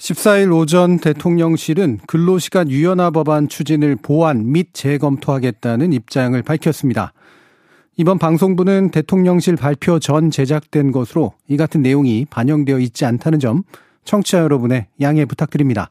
14일 오전 대통령실은 근로시간 유연화 법안 추진을 보완 및 재검토하겠다는 입장을 밝혔습니다. 이번 방송부는 대통령실 발표 전 제작된 것으로 이 같은 내용이 반영되어 있지 않다는 점 청취자 여러분의 양해 부탁드립니다.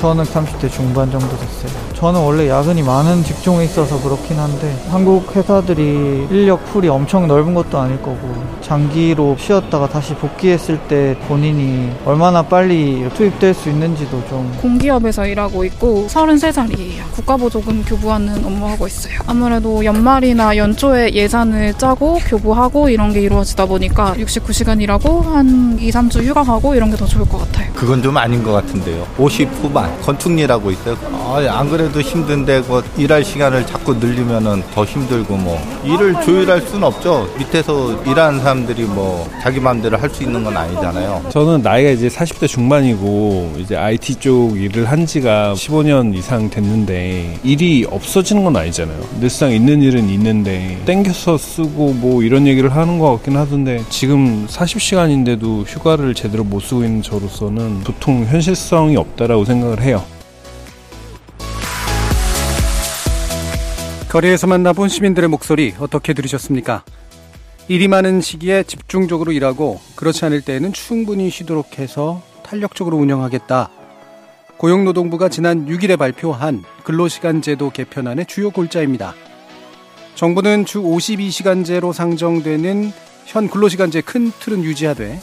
저는 30대 중반 정도 됐어요. 저는 원래 야근이 많은 직종에 있어서 그렇긴 한데 한국 회사들이 인력 풀이 엄청 넓은 것도 아닐 거고 장기로 쉬었다가 다시 복귀했을 때 본인이 얼마나 빨리 투입될 수 있는지도 좀 공기업에서 일하고 있고 33살이에요. 국가보조금 교부하는 업무하고 있어요. 아무래도 연말이나 연초에 예산을 짜고 교부하고 이런 게 이루어지다 보니까 69시간 일하고 한 2, 3주 휴가 가고 이런 게 더 좋을 것 같아요. 그건 좀 아닌 것 같은데요. 50 후반 건축일하고 있어요. 아, 안 그래도 힘든데 그 일할 시간을 자꾸 늘리면은 더 힘들고 뭐 일을 조율할 수는 없죠. 밑에서 일하는 사람들이 뭐 자기 마음대로 할 수 있는 건 아니잖아요. 저는 나이가 이제 40대 중반이고 이제 IT 쪽 일을 한 지가 15년 이상 됐는데 일이 없어지는 건 아니잖아요. 늘상 있는 일은 있는데 땡겨서 쓰고 뭐 이런 얘기를 하는 것 같긴 하던데 지금 40시간인데도 휴가를 제대로 못 쓰고 있는 저로서는 보통 현실성이 없다라고 생각을 해요. 거리에서 만나본 시민들의 목소리 어떻게 들으셨습니까? 일이 많은 시기에 집중적으로 일하고 그렇지 않을 때에는 충분히 쉬도록 해서 탄력적으로 운영하겠다. 고용노동부가 지난 6일에 발표한 근로시간제도 개편안의 주요 골자입니다. 정부는 주 52시간제로 상정되는 현 근로시간제 큰 틀은 유지하되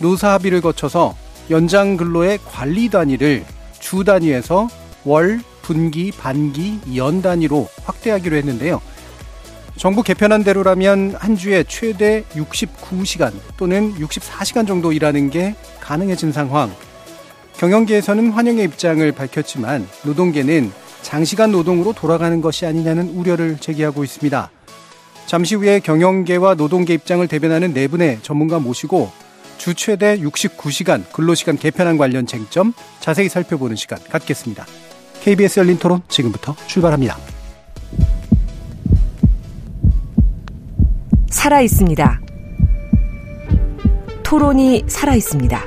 노사 합의를 거쳐서 연장 근로의 관리 단위를 주 단위에서 월, 분기, 반기, 연 단위로 확대하기로 했는데요. 정부 개편안대로라면 한 주에 최대 69시간 또는 64시간 정도 일하는 게 가능해진 상황. 경영계에서는 환영의 입장을 밝혔지만 노동계는 장시간 노동으로 돌아가는 것이 아니냐는 우려를 제기하고 있습니다. 잠시 후에 경영계와 노동계 입장을 대변하는 네 분의 전문가 모시고 주 최대 69시간 근로시간 개편안 관련 쟁점 자세히 살펴보는 시간 갖겠습니다. KBS 열린 토론 지금부터 출발합니다. 살아 있습니다. 토론이 살아 있습니다.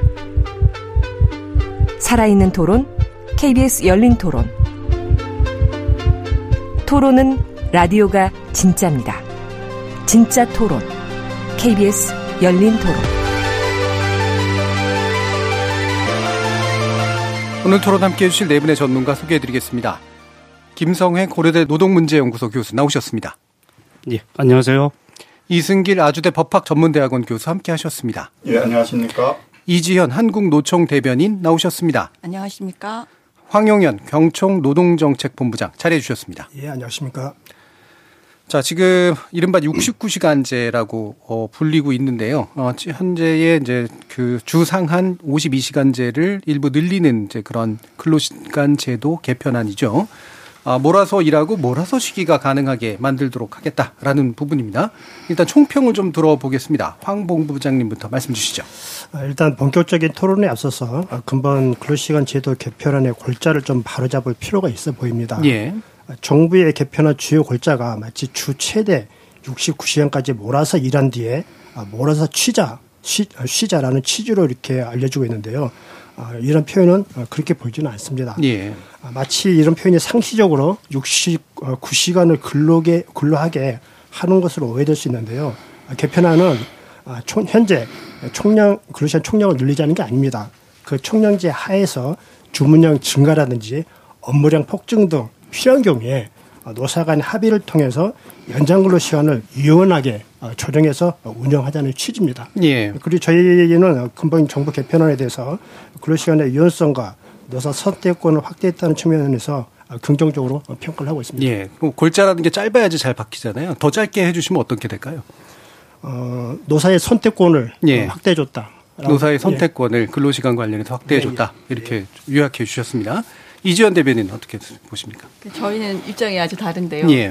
살아있는 토론, KBS 열린 토론. 토론은 라디오가 진짜입니다. 진짜 토론, KBS 열린 토론. 오늘 토론 함께 해 주실 네 분의 전문가 소개해 드리겠습니다. 김성회 고려대 노동문제연구소 교수 나오셨습니다. 예, 안녕하세요. 이승길 아주대 법학전문대학원 교수 함께 하셨습니다. 예, 안녕하십니까. 이지현 한국노총 대변인 나오셨습니다. 안녕하십니까. 황용현 경총 노동정책본부장 자리해 주셨습니다. 예, 안녕하십니까. 자, 지금 이른바 69시간제라고 어, 불리고 있는데요. 어, 현재의 이제 그 주상한 52시간제를 일부 늘리는 이제 그런 근로시간 제도 개편안이죠. 아, 몰아서 일하고 몰아서 쉬기가 가능하게 만들도록 하겠다라는 부분입니다. 일단 총평을 좀 들어보겠습니다. 황봉 부장님부터 말씀 주시죠. 아, 일단 본격적인 토론에 앞서서 근본 근로시간 제도 개편안의 골자를 좀 바로잡을 필요가 있어 보입니다. 예. 정부의 개편한 주요 골자가 마치 주 최대 69시간까지 몰아서 일한 뒤에 몰아서 취자, 쉬, 쉬자라는 취지로 이렇게 알려주고 있는데요. 이런 표현은 그렇게 보지는 않습니다. 예. 마치 이런 표현이 상시적으로 69시간을 근로게, 근로하게 하는 것으로 오해될 수 있는데요. 개편안은 현재 총량, 근로시간 총량을 늘리자는 게 아닙니다. 그 총량제 하에서 주문량 증가라든지 업무량 폭증 등 필요한 경우에 노사 간 합의를 통해서 연장 근로 시간을 유연하게 조정해서 운영하자는 취지입니다. 예. 그리고 저희는 근본 정부 개편안에 대해서 근로 시간의 유연성과 노사 선택권을 확대했다는 측면에서 긍정적으로 평가를 하고 있습니다. 예. 골자라는 게 짧아야지 잘 바뀌잖아요. 더 짧게 해주시면 어떻게 될까요? 어, 노사의 선택권을 예. 확대해줬다. 노사의 선택권을 근로시간 관련해서 확대해줬다. 예. 이렇게 요약해 주셨습니다. 이지원 대변인 어떻게 보십니까? 저희는 입장이 아주 다른데요. 예.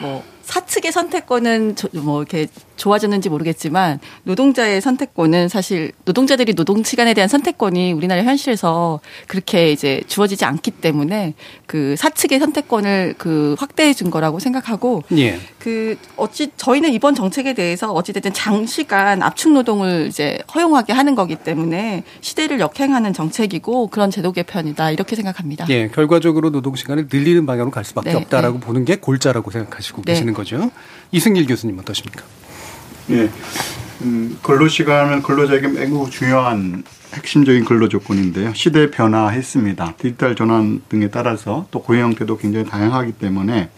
그뭐 사측의 선택권은 저- 뭐 이렇게 좋아졌는지 모르겠지만 노동자의 선택권은 사실 노동자들이 노동 시간에 대한 선택권이 우리나라 현실에서 그렇게 이제 주어지지 않기 때문에 그 사측의 선택권을 그 확대해 준 거라고 생각하고 예. 그 어찌 저희는 이번 정책에 대해서 어찌 됐든 장시간 압축 노동을 이제 허용하게 하는 거기 때문에 시대를 역행하는 정책이고 그런 제도 개편이다 이렇게 생각합니다. 예, 결과적으로 노동 시간을 늘리는 방향으로 갈 수밖에 네, 없다라고 보는 게 골자라고 생각하시고 네. 계시는 거죠. 이승길 교수님 어떠십니까? 예. 음, 근로 시간은 근로자에게 매우 중요한 핵심적인 근로 조건인데요. 시대 변화했습니다. 디지털 전환 등에 따라서 또 고용 형태도 굉장히 다양하기 때문에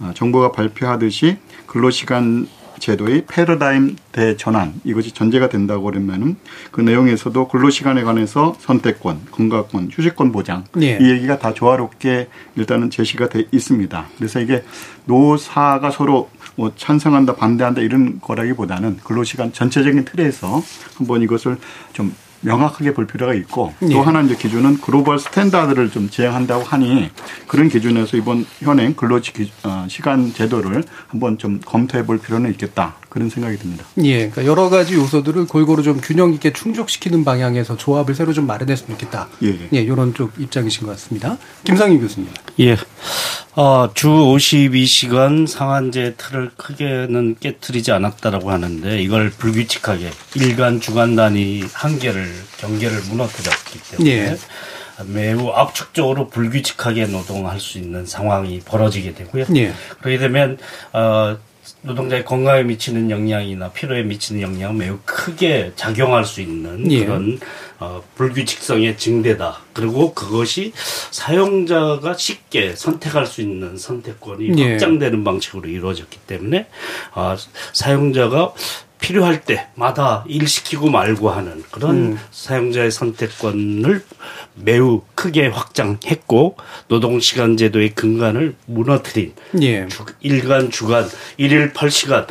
어, 정부가 발표하듯이 근로 시간 제도의 패러다임 대전환 이것이 전제가 된다고 그러면은 그 내용에서도 근로 시간에 관해서 선택권, 건강권, 휴식권 보장 예. 이 얘기가 다 조화롭게 일단은 제시가 돼 있습니다. 그래서 이게 노사가 서로 뭐 찬성한다 반대한다 이런 거라기보다는 근로 시간 전체적인 틀에서 한번 이것을 좀 명확하게 볼 필요가 있고 예. 또 하나 이제 기준은 global standard를 좀 지향한다고 하니 그런 기준에서 이번 현행 근로 기- 어, 시간 제도를 한번 좀 검토해 볼 필요는 있겠다 그런 생각이 듭니다. 예, 그러니까 여러 가지 요소들을 골고루 좀 균형 있게 충족시키는 방향에서 조합을 새로 좀 마련했으면 좋겠다. 예, 예. 예, 이런 쪽 입장이신 것 같습니다. 김상희 교수님. 예. 어, 주 52시간 상한제 틀을 크게는 깨뜨리지 않았다라고 하는데 이걸 불규칙하게 일간 주간 단위 한계를 경계를 무너뜨렸기 때문에 예. 매우 압축적으로 불규칙하게 노동할 수 있는 상황이 벌어지게 되고요. 예. 그렇게 되면 어, 노동자의 건강에 미치는 영향이나 피로에 미치는 영향은 매우 크게 작용할 수 있는 예. 그런 어, 불규칙성의 증대다. 그리고 그것이 사용자가 쉽게 선택할 수 있는 선택권이 예. 확장되는 방식으로 이루어졌기 때문에 어, 사용자가 필요할 때마다 일 시키고 말고 하는 그런 음. 사용자의 선택권을 매우 크게 확장했고 노동시간 제도의 근간을 무너뜨린 예. 주- 일간 주간 일일 8시간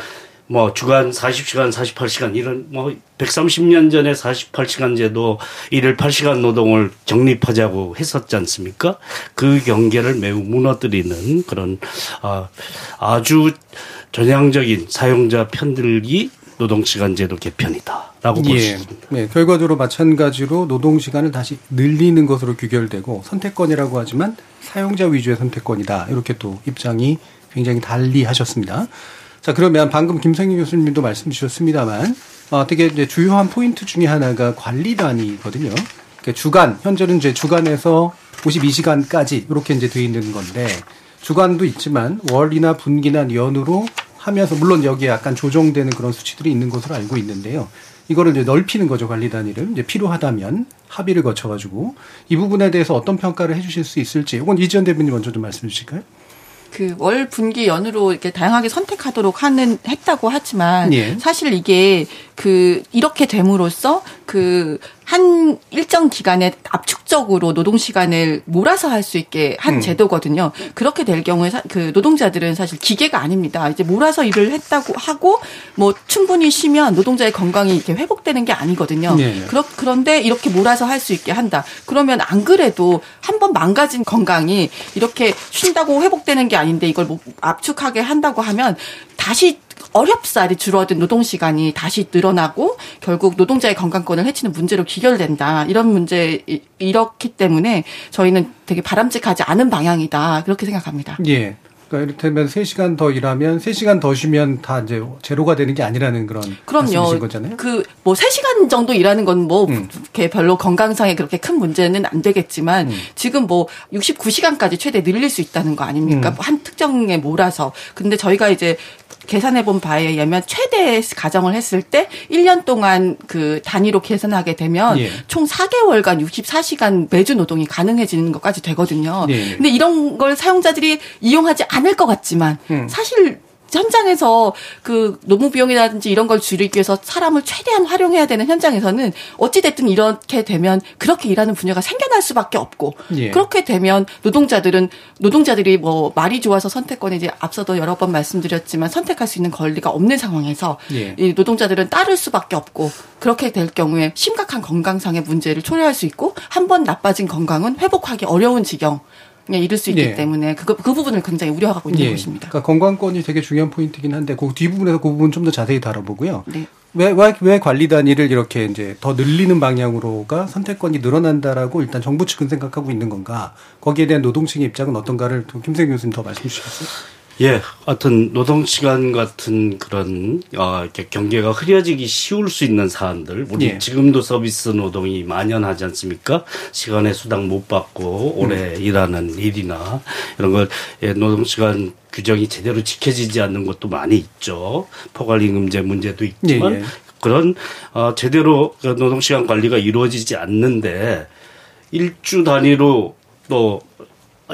뭐 주간 40시간 48시간 이런 뭐 130년 전에 48시간 제도 일일 8시간 노동을 정립하자고 했었지 않습니까? 그 경계를 매우 무너뜨리는 그런 아, 아주 전향적인 사용자 편들기 노동시간 제도 개편이다라고 예. 있습니다. 네, 결과적으로 마찬가지로 노동 시간을 다시 늘리는 것으로 규결되고 선택권이라고 하지만 사용자 위주의 선택권이다. 이렇게 또 입장이 굉장히 달리 하셨습니다. 자, 그러면 방금 김성희 교수님도 말씀 주셨습니다만 어, 되게 이제 주요한 포인트 중에 하나가 관리단이거든요. 그러니까 주간, 현재는 이제 주간에서 52시간까지 이렇게 이제 돼 있는 건데 주간도 있지만 월이나 분기나 연으로 하면서 물론 여기에 약간 조정되는 그런 수치들이 있는 것으로 알고 있는데요. 이거를 이제 넓히는 거죠 관리 단위를 이제 필요하다면 합의를 거쳐가지고 이 부분에 대해서 어떤 평가를 해주실 수 있을지 이건 이지연 대변인 먼저 좀 말씀해 주실까요? 그 월 분기 연으로 이렇게 다양하게 선택하도록 하는 했다고 하지만 예. 사실 이게 그 이렇게 됨으로써 그 한 일정 기간에 압축적으로 노동 시간을 몰아서 할 수 있게 한 음. 제도거든요. 그렇게 될 경우에 사- 그 노동자들은 사실 기계가 아닙니다. 이제 몰아서 일을 했다고 하고 뭐 충분히 쉬면 노동자의 건강이 이렇게 회복되는 게 아니거든요. 예. 그렇 그런데 이렇게 몰아서 할 수 있게 한다. 그러면 안 그래도 한 번 망가진 건강이 이렇게 쉰다고 회복되는 게 아닌데 이걸 뭐 압축하게 한다고 하면 다시 어렵사리 줄어든 노동 시간이 다시 늘어나고 결국 노동자의 건강권을 해치는 문제로 귀결된다. 이런 문제 이- 이렇기 때문에 저희는 되게 바람직하지 않은 방향이다. 그렇게 생각합니다. 예. 그러니까 이를테면 3시간 더 일하면 3시간 더 쉬면 다 이제 제로가 되는 게 아니라는 그런 그럼요. 거잖아요. 그 뭐 3시간 정도 일하는 건뭐 음. 이렇게 별로 건강상에 그렇게 큰 문제는 안 되겠지만 지금 뭐 69시간까지 최대 늘릴 수 있다는 거 아닙니까? 음. 뭐한 특정에 몰아서. 근데 저희가 이제 계산해 본 바에 의하면 최대 가정을 했을 때 1년 동안 그 단위로 계산하게 되면 예. 총 4개월간 64시간 매주 노동이 가능해지는 것까지 되거든요. 예. 근데 이런 걸 사용자들이 이용하지 않을 것 같지만 음. 사실 현장에서 그 노무 비용이라든지 이런 걸 줄이기 위해서 사람을 최대한 활용해야 되는 현장에서는 어찌됐든 이렇게 되면 그렇게 일하는 분야가 생겨날 수밖에 없고 예. 그렇게 되면 노동자들은 노동자들이 뭐 말이 좋아서 선택권에 이제 앞서도 여러 번 말씀드렸지만 선택할 수 있는 권리가 없는 상황에서 예. 이 노동자들은 따를 수밖에 없고 그렇게 될 경우에 심각한 건강상의 문제를 초래할 수 있고 한 번 나빠진 건강은 회복하기 어려운 지경. 에 이를 수 있기 예. 때문에 그, 그 부분을 굉장히 우려하고 있는 예. 것입니다. 그러니까 건강권이 되게 중요한 포인트긴 한데 그 뒷부분에서 그 부분 좀 더 자세히 다뤄보고요. 네. 왜, 왜, 왜 관리 단위를 이렇게 이제 더 늘리는 방향으로가 선택권이 늘어난다라고 일단 정부 측은 생각하고 있는 건가? 거기에 대한 노동 측의 입장은 어떤가를 또 김생 교수님 더 말씀해 주시겠어요? 예, 하여튼 노동 시간 같은 그런 어 이렇게 경계가 흐려지기 쉬울 수 있는 사안들 우리 예. 지금도 서비스 노동이 만연하지 않습니까? 시간에 수당 못 받고 오래 일하는 일이나 이런 걸 예, 노동 시간 규정이 제대로 지켜지지 않는 것도 많이 있죠. 포괄임금제 문제도 있지만 예, 예. 그런 어 제대로 그 노동 시간 관리가 이루어지지 않는데 일주 단위로 또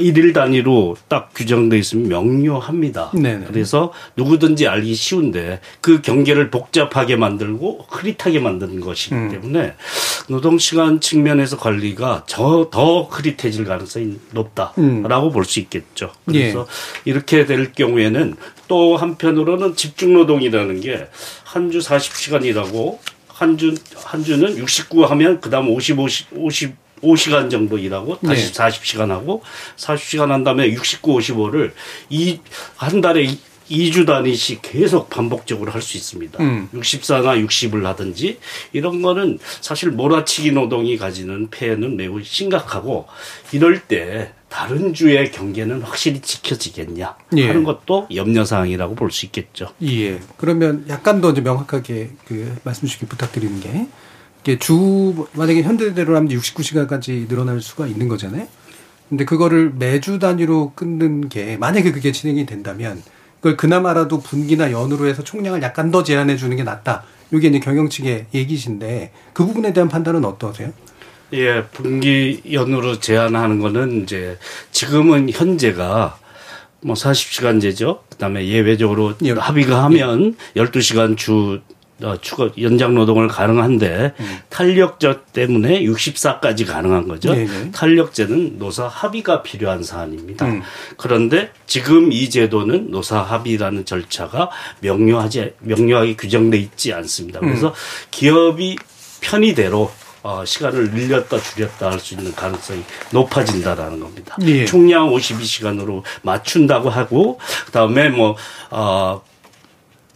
일일 단위로 딱 규정돼 있으면 명료합니다. 네네. 그래서 누구든지 알기 쉬운데 그 경계를 복잡하게 만들고 흐릿하게 만드는 것이기 음. 때문에 노동 시간 측면에서 관리가 저 더 흐릿해질 가능성이 높다라고 볼수 있겠죠. 그래서 이렇게 될 경우에는 또 한편으로는 집중 노동이라는 게 한 주 40시간이라고 한 주, 한 주는 69 하면 그 다음 55, 50, 5시간 정도 일하고 다시 네. 40시간 하고 40시간 한 다음에 69, 55를 이, 한 달에 이- 2주 단위씩 계속 반복적으로 할 수 있습니다. 음. 64나 60을 하든지 이런 거는 사실 몰아치기 노동이 가지는 폐해는 매우 심각하고 이럴 때 다른 주의 경계는 확실히 지켜지겠냐 예. 하는 것도 염려 사항이라고 볼 수 있겠죠. 예. 그러면 약간 더 이제 명확하게 그 말씀 주시기 부탁드리는 게 이게 주 만약에 현대대로 하면 69시간까지 늘어날 수가 있는 거잖아요. 근데 그거를 매주 단위로 끊는 게 만약에 그게 진행이 된다면 그걸 그나마라도 분기나 연으로 해서 총량을 약간 더 제한해 주는 게 낫다. 이게 이제 경영 측의 얘기신데 그 부분에 대한 판단은 어떠세요? 예, 분기 연으로 제한하는 거는 이제 지금은 현재가 뭐 40시간제죠. 그다음에 예외적으로 합의가 하면 12시간 주 어, 추가 연장 노동을 가능한데 탄력적 때문에 64까지 가능한 거죠. 네네. 탄력제는 노사 합의가 필요한 사안입니다. 음. 그런데 지금 이 제도는 노사 합의라는 절차가 명료하지 명료하게 규정돼 있지 않습니다. 그래서 음. 기업이 편의대로 어, 시간을 늘렸다 줄였다 할 수 있는 가능성이 높아진다라는 겁니다. 예. 총량 52시간으로 맞춘다고 하고 그다음에 뭐 어,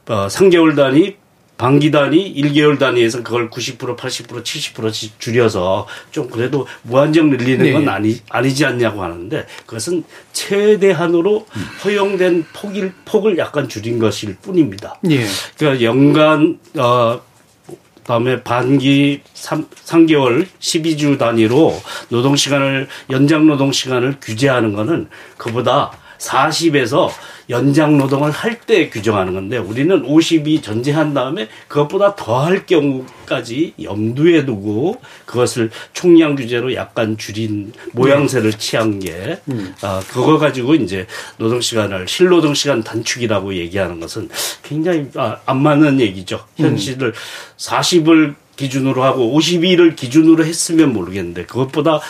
어 3개월 단위 반기 단위, 1개월 단위에서 그걸 90%, 80%, 70%씩 줄여서 좀 그래도 무한정 늘리는 네. 건 아니, 아니지 않냐고 하는데 그것은 최대한으로 허용된 폭일, 폭을 약간 줄인 것일 뿐입니다. 예. 그러니까 연간, 어, 다음에 반기 3, 3개월 12주 단위로 노동 시간을, 연장 노동 시간을 규제하는 거는 그보다 40에서 연장 노동을 할 때 규정하는 건데 우리는 50이 전제한 다음에 그것보다 더할 경우까지 염두에 두고 그것을 총량 규제로 약간 줄인 모양새를 취한 게 음. 아, 그거 가지고 이제 노동 시간을 실노동 시간 단축이라고 얘기하는 것은 굉장히 아, 안 맞는 얘기죠. 현실을 40을 기준으로 하고 52를 기준으로 했으면 모르겠는데 그것보다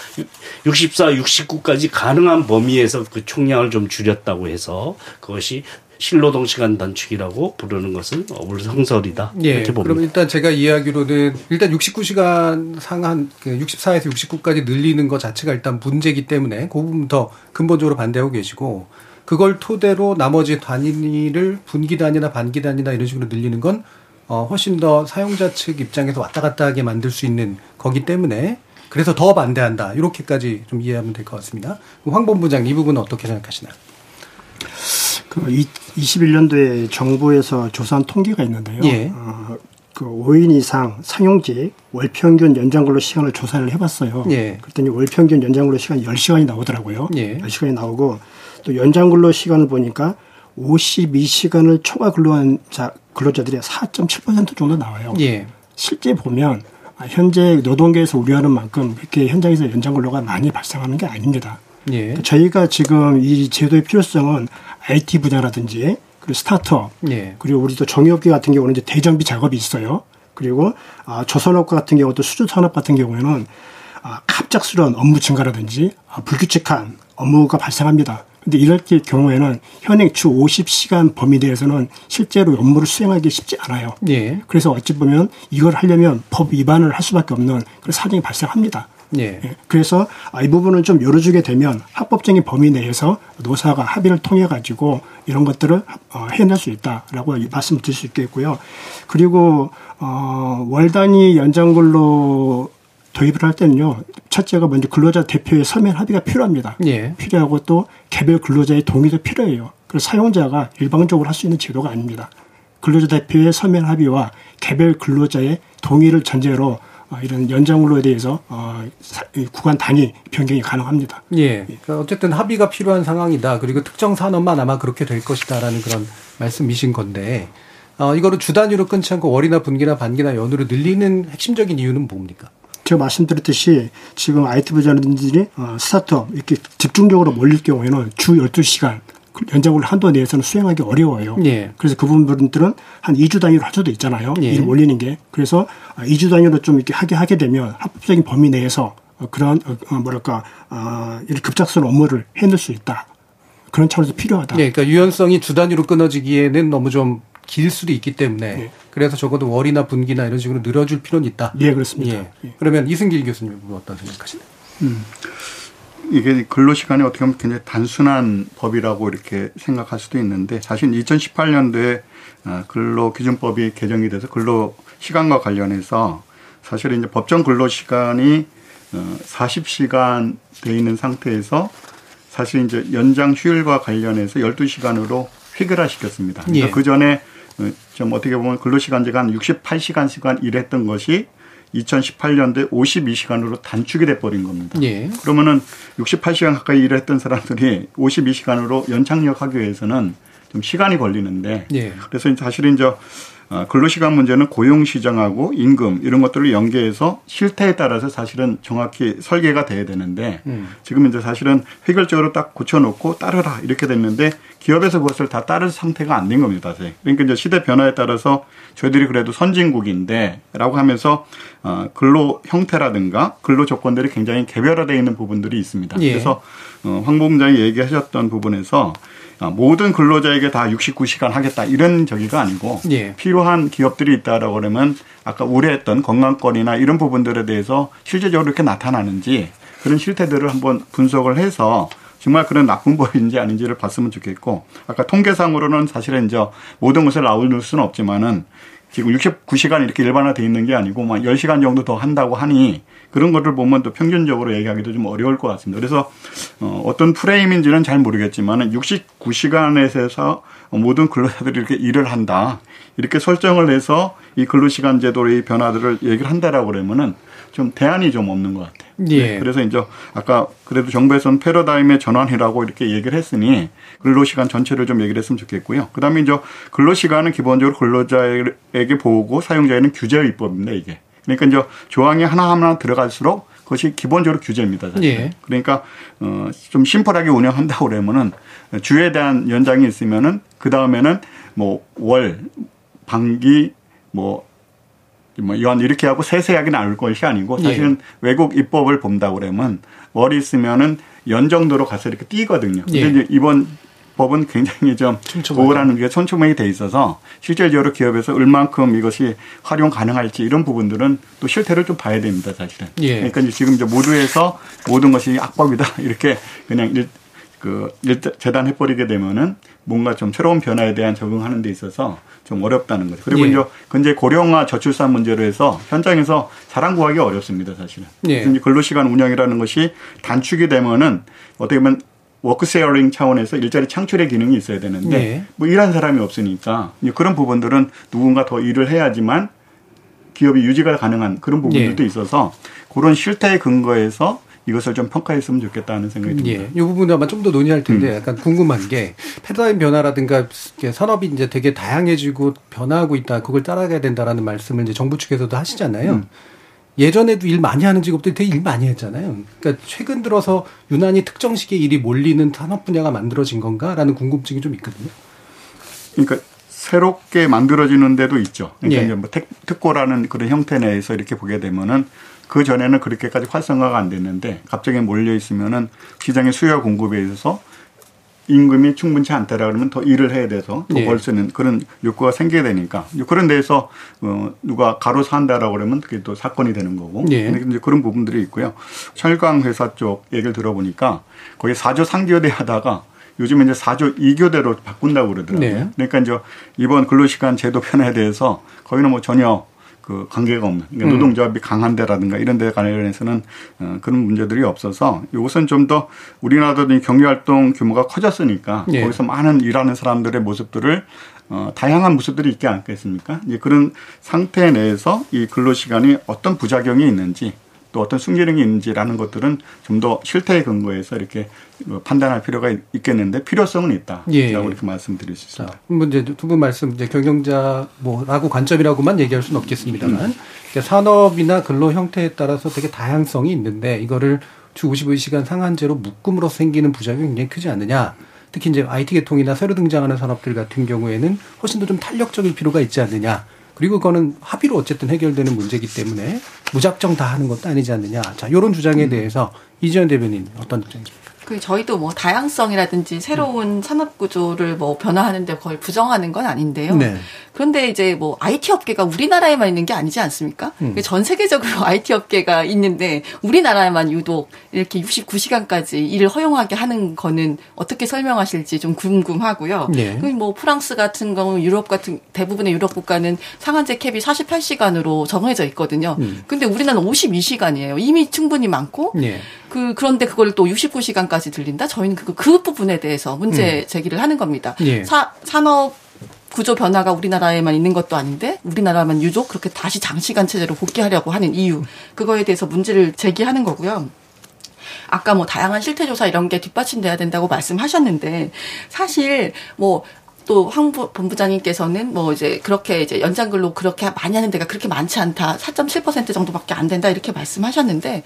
64, 69까지 가능한 범위에서 그 총량을 좀 줄였다고 해서 그것이 실노동 시간 단축이라고 부르는 것은 어불성설이다. 예. 이렇게 봅니다. 그럼 일단 제가 이해하기로는 일단 69시간 상한 그 64에서 69까지 늘리는 것 자체가 일단 문제이기 때문에 그 부분부터 근본적으로 반대하고 계시고 그걸 토대로 나머지 단위를 분기 단위나 반기 단위나 이런 식으로 늘리는 건 어, 훨씬 더 사용자 측 입장에서 왔다 갔다 하게 만들 수 있는 거기 때문에 그래서 더 반대한다. 이렇게까지 좀 이해하면 될 것 같습니다. 황 본부장 이 부분은 어떻게 생각하시나요? 그 21년도에 정부에서 조사한 통계가 있는데요. 예. 어, 그 5인 이상 상용직 월평균 연장근로 시간을 조사를 해봤어요. 예. 그랬더니 월평균 연장근로 시간이 10시간이 나오더라고요. 예. 10시간이 나오고 또 연장근로 시간을 보니까 52시간을 초과 근로한 자, 근로자들이 4.7% 정도 나와요. 예. 실제 보면 아, 현재 노동계에서 우려하는 만큼 그렇게 현장에서 연장 근로가 많이 발생하는 게 아닙니다. 예. 저희가 지금 이 제도의 필요성은 IT 분야라든지 그리고 스타트업, 예. 그리고 우리 또 정유업계 같은 경우는 이제 대정비 작업이 있어요. 그리고 아, 조선업과 같은 경우도 수주 산업 같은 경우에는 아, 갑작스러운 업무 증가라든지 아, 불규칙한 업무가 발생합니다. 근데 이럴 경우에는 현행 주 50시간 범위 내에서는 실제로 업무를 수행하기 쉽지 않아요. 예. 그래서 어찌 보면 이걸 하려면 법 위반을 할 수밖에 없는 그런 사정이 발생합니다. 예. 예. 그래서 아, 이 부분을 좀 열어주게 되면 합법적인 범위 내에서 노사가 합의를 통해 가지고 이런 것들을 어, 해낼 수 있다라고 말씀을 드릴 수 있겠고요. 그리고 어, 월 단위 연장 근로 도입을 할 때는요. 첫째가 먼저 근로자 대표의 서면 합의가 필요합니다. 예. 필요하고 또 개별 근로자의 동의도 필요해요. 그래서 사용자가 일방적으로 할 수 있는 제도가 아닙니다. 근로자 대표의 서면 합의와 개별 근로자의 동의를 전제로 어, 이런 연장 근로에 대해서 어, 구간 단위 변경이 가능합니다. 예. 그러니까 어쨌든 합의가 필요한 상황이다. 그리고 특정 산업만 아마 그렇게 될 것이다라는 그런 말씀이신 건데, 어, 이거를 주 단위로 끊지 않고 월이나 분기나 반기나 연으로 늘리는 핵심적인 이유는 뭡니까? 제가 말씀드렸듯이 지금 IT 부자들이 어, 스타트업 이렇게 집중적으로 몰릴 경우에는 주 12시간 연장을 한도 내에서는 수행하기 어려워요. 예. 그래서 그 부분들은 한 2주 단위로 할 수도 있잖아요. 예. 일을 올리는 게. 그래서 2주 단위로 좀 이렇게 하게 하게 되면 합법적인 범위 내에서 어, 그런 어, 어, 뭐랄까 어, 이런 급작스러운 업무를 해낼 수 있다. 그런 차원에서 필요하다. 예, 그러니까 유연성이 주 단위로 끊어지기에는 너무 좀 길 수도 있기 때문에 그래서 적어도 월이나 분기나 이런 식으로 늘어줄 필요는 있다. 예, 그렇습니다. 예. 그러면 이승길 교수님 은 어떤 생각하시나요? 음. 이게 근로시간이 어떻게 보면 굉장히 단순한 법이라고 이렇게 생각할 수도 있는데 사실 2018년도에 어, 근로기준법이 개정이 돼서 근로시간과 관련해서 사실 이제 법정 근로시간이 어, 40시간 돼 있는 상태에서 사실 이제 연장 휴일과 관련해서 12시간으로 획일화 시켰습니다. 그러니까 예. 그 전에 어, 좀 어떻게 보면 근로시간제가 한 68시간씩만 일했던 것이 2018년도에 52시간으로 단축이 돼 버린 겁니다. 예. 그러면은 68시간 가까이 일했던 사람들이 52시간으로 연착륙하기 위해서는 좀 시간이 걸리는데 예. 그래서 사실은 이제 어, 근로시간 문제는 고용시장하고 임금 이런 것들을 연계해서 실태에 따라서 사실은 정확히 설계가 돼야 되는데 음. 지금 이제 사실은 획일적으로 딱 고쳐놓고 따르라 이렇게 됐는데 기업에서 그것을 다 따를 상태가 안 된 겁니다. 그러니까 이제 시대 변화에 따라서 저희들이 그래도 선진국인데라고 하면서 어, 근로 형태라든가 근로 조건들이 굉장히 개별화되어 있는 부분들이 있습니다. 예. 그래서 어, 황 부장이 얘기하셨던 부분에서 아, 모든 근로자에게 다 69시간 하겠다 이런 저기가 아니고 예. 필요한 기업들이 있다라고 그러면 아까 우려했던 건강권이나 이런 부분들에 대해서 실제적으로 이렇게 나타나는지 그런 실태들을 한번 분석을 해서 정말 그런 나쁜 법인지 아닌지를 봤으면 좋겠고 아까 통계상으로는 사실은 이제 모든 것을 아울릴 수는 없지만은 지금 69시간 이렇게 일반화돼 있는 게 아니고 막 10시간 정도 더 한다고 하니 그런 거를 보면 또 평균적으로 얘기하기도 좀 어려울 것 같습니다. 그래서 어, 어떤 프레임인지는 잘 모르겠지만 69시간에서 모든 근로자들이 이렇게 일을 한다. 이렇게 설정을 해서 이 근로시간 제도의 변화들을 얘기를 한다라고 그러면은 좀 대안이 좀 없는 것 같아요. 예. 그래서 이제 아까 그래도 정부에서는 패러다임의 전환이라고 이렇게 얘기를 했으니 근로시간 전체를 좀 얘기를 했으면 좋겠고요. 그 다음에 이제 근로시간은 기본적으로 근로자에게 보고 사용자에는 규제 입법입니다, 이게. 그러니까 이제 조항이 하나하나 들어갈수록 그것이 기본적으로 규제입니다. 사실. 예. 그러니까 어, 좀 심플하게 운영한다고 그러면은 주에 대한 연장이 있으면은 그 다음에는 뭐 월, 반기, 뭐, 뭐, 연 이렇게 하고 세세하게 나눌 것이 아니고 사실은 외국 입법을 본다고 그러면 월이 있으면은 연 정도로 가서 이렇게 뛰거든요. 근데 예. 이제 이번 법은 굉장히 좀 보호라는 게 촘촘하게 돼 있어서 실질적으로 기업에서 얼만큼 이것이 활용 가능할지 이런 부분들은 또 실태를 좀 봐야 됩니다, 사실은. 예. 그러니까 이제 지금 이제 모두에서 모든 것이 악법이다 이렇게 그냥 일, 그 일단 재단해버리게 되면은 뭔가 좀 새로운 변화에 대한 적응하는 데 있어서 좀 어렵다는 거죠. 그리고 예. 이제 근제 고령화 저출산 문제로 해서 현장에서 사람 구하기 어렵습니다, 사실은. 예. 근로시간 운영이라는 것이 단축이 되면은 어떻게 보면 work sharing 차원에서 일자리 창출의 기능이 있어야 되는데 예. 뭐 일할 사람이 없으니까 그런 부분들은 누군가 더 일을 해야지만 기업이 유지가 가능한 그런 부분들도 예. 있어서 그런 실태에 근거해서 이것을 좀 평가했으면 좋겠다는 생각이 듭니다. 예. 이 부분도 아마 좀 더 논의할 텐데 음. 약간 궁금한 게 패러다임 변화라든가 산업이 이제 되게 다양해지고 변화하고 있다. 그걸 따라가야 된다라는 말씀을 이제 정부 측에서도 하시잖아요. 음. 예전에도 일 많이 하는 직업들이 되게 일 많이 했잖아요. 그러니까 최근 들어서 유난히 특정 시기에 일이 몰리는 산업 분야가 만들어진 건가라는 궁금증이 좀 있거든요. 그러니까 새롭게 만들어지는 데도 있죠. 그러니까 예. 이제 뭐 특, 특고라는 그런 형태 내에서 이렇게 보게 되면은 그 전에는 그렇게까지 활성화가 안 됐는데 갑자기 몰려 있으면은 시장의 수요 공급에 있어서 임금이 충분치 않다라 그러면 더 일을 해야 돼서 더 예. 벌수 있는 그런 욕구가 생기게 되니까 그런 데에서 어 누가 가로 산다라고 그러면 그게 또 사건이 되는 거고 예. 이제 그런 부분들이 있고요. 철강 회사 쪽 얘기를 들어보니까 거기 4조 3교대 하다가 요즘에 이제 4조 2교대로 바꾼다고 그러더라고요. 네. 그러니까 이제 이번 근로시간 제도 편에 대해서 거기는 뭐 전혀 그 관계가 없는 그러니까 음. 노동조합이 강한 데라든가 이런 데 관련해서는 어, 그런 문제들이 없어서 이것은 좀 더 우리나라도 이 경제활동 규모가 커졌으니까 예. 거기서 많은 일하는 사람들의 모습들을 어, 다양한 모습들이 있지 않겠습니까? 이제 그런 상태 내에서 이 근로시간이 어떤 부작용이 있는지 또 어떤 순기능이 있는지라는 것들은 좀 더 실태에 근거해서 이렇게 어, 판단할 필요가 있- 있겠는데 필요성은 있다라고 예. 이렇게 말씀드릴 수 있습니다. 뭐 이제 두 분 말씀 이제 경영자 뭐라고 관점이라고만 얘기할 수는 없겠습니다만 그러니까 산업이나 근로 형태에 따라서 되게 다양성이 있는데 이거를 주 52시간 상한제로 묶음으로 생기는 부작용이 굉장히 크지 않느냐. 특히 이제 IT 계통이나 새로 등장하는 산업들 같은 경우에는 훨씬 더 좀 탄력적일 필요가 있지 않느냐. 그리고 그거는 합의로 어쨌든 해결되는 문제이기 때문에 무작정 다 하는 것도 아니지 않느냐. 자, 요런 주장에 대해서 이지현 대변인 어떤 입장이십니까? 그 저희도 뭐 다양성이라든지 새로운 산업 구조를 뭐 변화하는데 거의 부정하는 건 아닌데요. 네. 그런데 이제 뭐 IT 업계가 우리나라에만 있는 게 아니지 않습니까? 음. 전 세계적으로 IT 업계가 있는데 우리나라에만 유독 이렇게 69시간까지 일을 허용하게 하는 거는 어떻게 설명하실지 좀 궁금하고요. 네. 그뭐 프랑스 같은 경우 유럽 같은 대부분의 유럽 국가는 상한제 캡이 48시간으로 정해져 있거든요. 음. 근데 우리나라는 52시간이에요. 이미 충분히 많고 예. 그 그런데 그걸 또 69시간까지 들린다. 저희는 그, 그 부분에 대해서 문제 제기를 하는 겁니다. 예. 사, 산업 구조 변화가 우리나라에만 있는 것도 아닌데 우리나라만 유독 그렇게 다시 장시간 체제로 복귀하려고 하는 이유 그거에 대해서 문제를 제기하는 거고요. 아까 뭐 다양한 실태 조사 이런 게 뒷받침돼야 된다고 말씀하셨는데 사실 뭐또 황 본부장님께서는 뭐 이제 그렇게 이제 연장 근로 그렇게 많이 하는 데가 그렇게 많지 않다. 4.7% 정도밖에 안 된다 이렇게 말씀하셨는데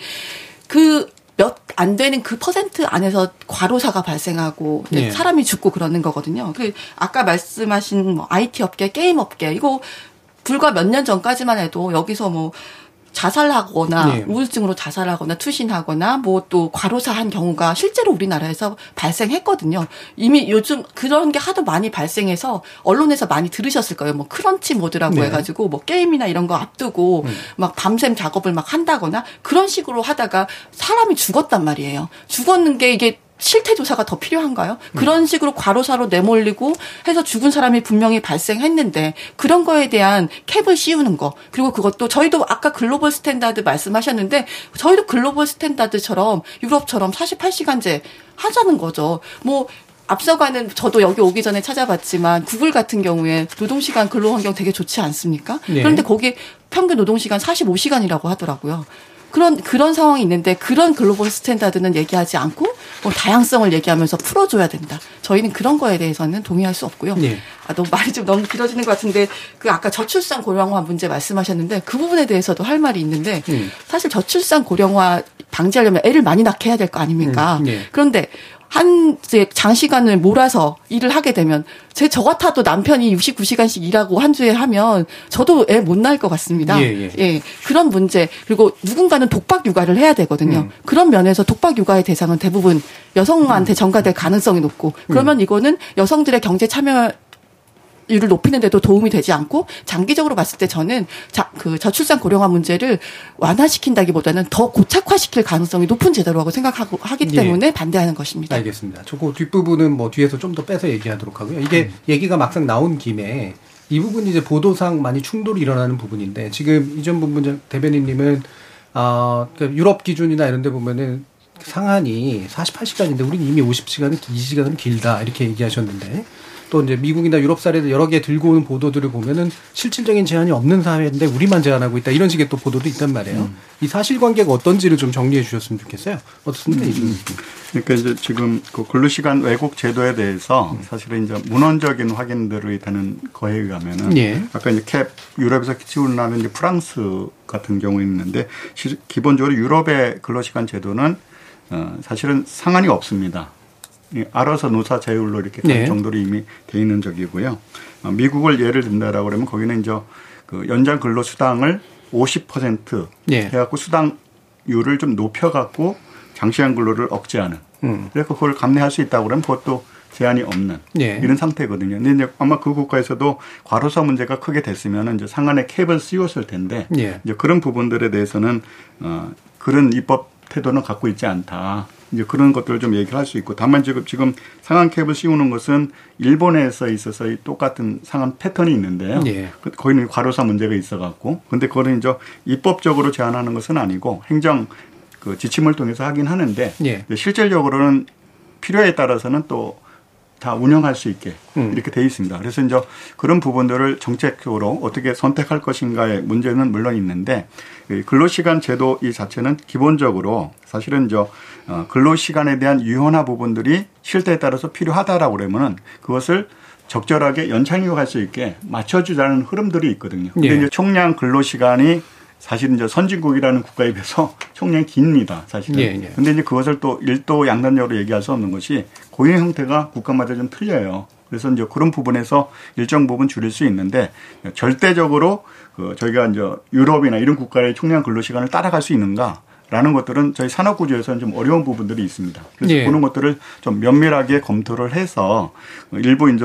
그 몇 안 되는 그 퍼센트 안에서 과로사가 발생하고 네. 사람이 죽고 그러는 거거든요. 그 아까 말씀하신 뭐 IT 업계, 게임 업계 이거 불과 몇 년 전까지만 해도 여기서 뭐 자살하거나 네. 우울증으로 자살하거나 투신하거나 뭐 또 과로사한 경우가 실제로 우리나라에서 발생했거든요. 이미 요즘 그런 게 하도 많이 발생해서 언론에서 많이 들으셨을 거예요. 뭐 crunch mode라고 네. 해가지고 뭐 게임이나 이런 거 앞두고 음. 막 밤샘 작업을 막 한다거나 그런 식으로 하다가 사람이 죽었단 말이에요. 죽었는 게 이게 실태 조사가 더 필요한가요? 그런 식으로 과로사로 내몰리고 해서 죽은 사람이 분명히 발생했는데 그런 거에 대한 cap을 씌우는 거 그리고 그것도 저희도 아까 global standard 말씀하셨는데 저희도 global standard처럼 유럽처럼 48시간제 하자는 거죠. 뭐 앞서가는 저도 여기 오기 전에 찾아봤지만 구글 같은 경우에 노동시간 근로 환경 되게 좋지 않습니까? 네. 그런데 거기 평균 노동시간 45시간이라고 하더라고요. 그런 그런 상황이 있는데 그런 global standard는 얘기하지 않고 뭐 다양성을 얘기하면서 풀어줘야 된다. 저희는 그런 거에 대해서는 동의할 수 없고요. 예. 아, 너무 말이 좀 너무 길어지는 것 같은데 그 아까 저출산 고령화 문제 말씀하셨는데 그 부분에 대해서도 할 말이 있는데 음. 사실 저출산 고령화 방지하려면 애를 많이 낳게 해야 될 거 아닙니까? 음, 예. 그런데 한 이제 장시간을 몰아서 일을 하게 되면 제 저 같아도 남편이 69시간씩 일하고 한 주에 하면 저도 애 못 낳을 것 같습니다. 예, 예. 그런 문제 그리고 누군가는 독박 육아를 해야 되거든요. 음. 그런 면에서 독박 육아의 대상은 대부분 여성한테 전가될 가능성이 높고 음. 그러면 이거는 여성들의 경제 참여 율을 높이는 데도 도움이 되지 않고 장기적으로 봤을 때 저는 자, 그 저출산 고령화 문제를 완화시킨다기보다는 더 고착화시킬 가능성이 높은 제도라고 생각하고 하기 예. 때문에 반대하는 것입니다. 알겠습니다. 저거 뒷부분은 뭐 뒤에서 좀 더 빼서 얘기하도록 하고요. 이게 얘기가 막상 나온 김에 이 부분이 이제 보도상 많이 충돌이 일어나는 부분인데 지금 이전 본부장 대변인님은 어, 그러니까 유럽 기준이나 이런 데 보면은 상한이 48시간인데 우리는 이미 50시간은 2시간은 길다 이렇게 얘기하셨는데 또 이제 미국이나 유럽 사례들 여러 개 들고 오는 보도들을 보면은 실질적인 제한이 없는 사회인데 우리만 제한하고 있다 이런 식의 또 보도도 있단 말이에요. 이 사실관계가 어떤지를 좀 정리해 주셨으면 좋겠어요. 어떻습니까? 이 좀. 그러니까 이제 지금 그 근로 시간 왜곡 제도에 대해서 사실은 이제 문헌적인 확인들이 되는 거에 의하면은 예. 아까 이제 캡 유럽에서 키우는 이제 프랑스 같은 경우 있는데 시- 기본적으로 유럽의 근로 시간 제도는 어 사실은 상한이 없습니다. 예, 알아서 노사 자율로 이렇게 갈 네. 정도로 이미 돼 있는 적이고요. 어, 미국을 예를 든다라고 그러면 거기는 이제 그 연장 근로 수당을 50% 예. 해갖고 수당률을 좀 높여갖고 장시간 근로를 억제하는. 음. 그래서 그걸 감내할 수 있다고 그러면 그것도 제한이 없는 예. 이런 상태거든요. 근데 이제 아마 그 국가에서도 과로사 문제가 크게 됐으면 이제 상한에 캡을 씌웠을 텐데 예. 이제 그런 부분들에 대해서는 어 그런 입법 태도는 갖고 있지 않다. 이제 그런 것들을 좀 얘기할 수 있고 다만 지금 지금 상한 캡을 씌우는 것은 일본에서 있어서 이 똑같은 상한 패턴이 있는데요. 예. 그- 거기는 과로사 문제가 있어갖고 근데 그거는 이제 입법적으로 제한하는 것은 아니고 행정 그 지침을 통해서 하긴 하는데 예. 실질적으로는 필요에 따라서는 또 다 운영할 수 있게 음. 이렇게 돼 있습니다. 그래서 이제 그런 부분들을 정책적으로 어떻게 선택할 것인가의 문제는 물론 있는데 이 근로시간 제도 이 자체는 기본적으로 사실은 저 어, 근로시간에 대한 유연화 부분들이 실태에 따라서 필요하다라고 그러면은 그것을 적절하게 갈수 있게 맞춰주자는 흐름들이 있거든요. 근데 예. 이제 총량 근로시간이 사실 이제 선진국이라는 국가에 비해서 총량이 깁니다. 사실은. 예, 예. 근데 이제 그것을 또 일도 양단적으로 얘기할 수 없는 것이 고용 형태가 국가마다 좀 틀려요. 그래서 이제 그런 부분에서 일정 부분 줄일 수 있는데 절대적으로 그 저희가 이제 유럽이나 이런 국가의 총량 근로 시간을 따라갈 수 있는가? 라는 것들은 저희 산업 구조에서는 좀 어려운 부분들이 있습니다. 그래서 예. 그런 것들을 좀 면밀하게 검토를 해서 일부 이제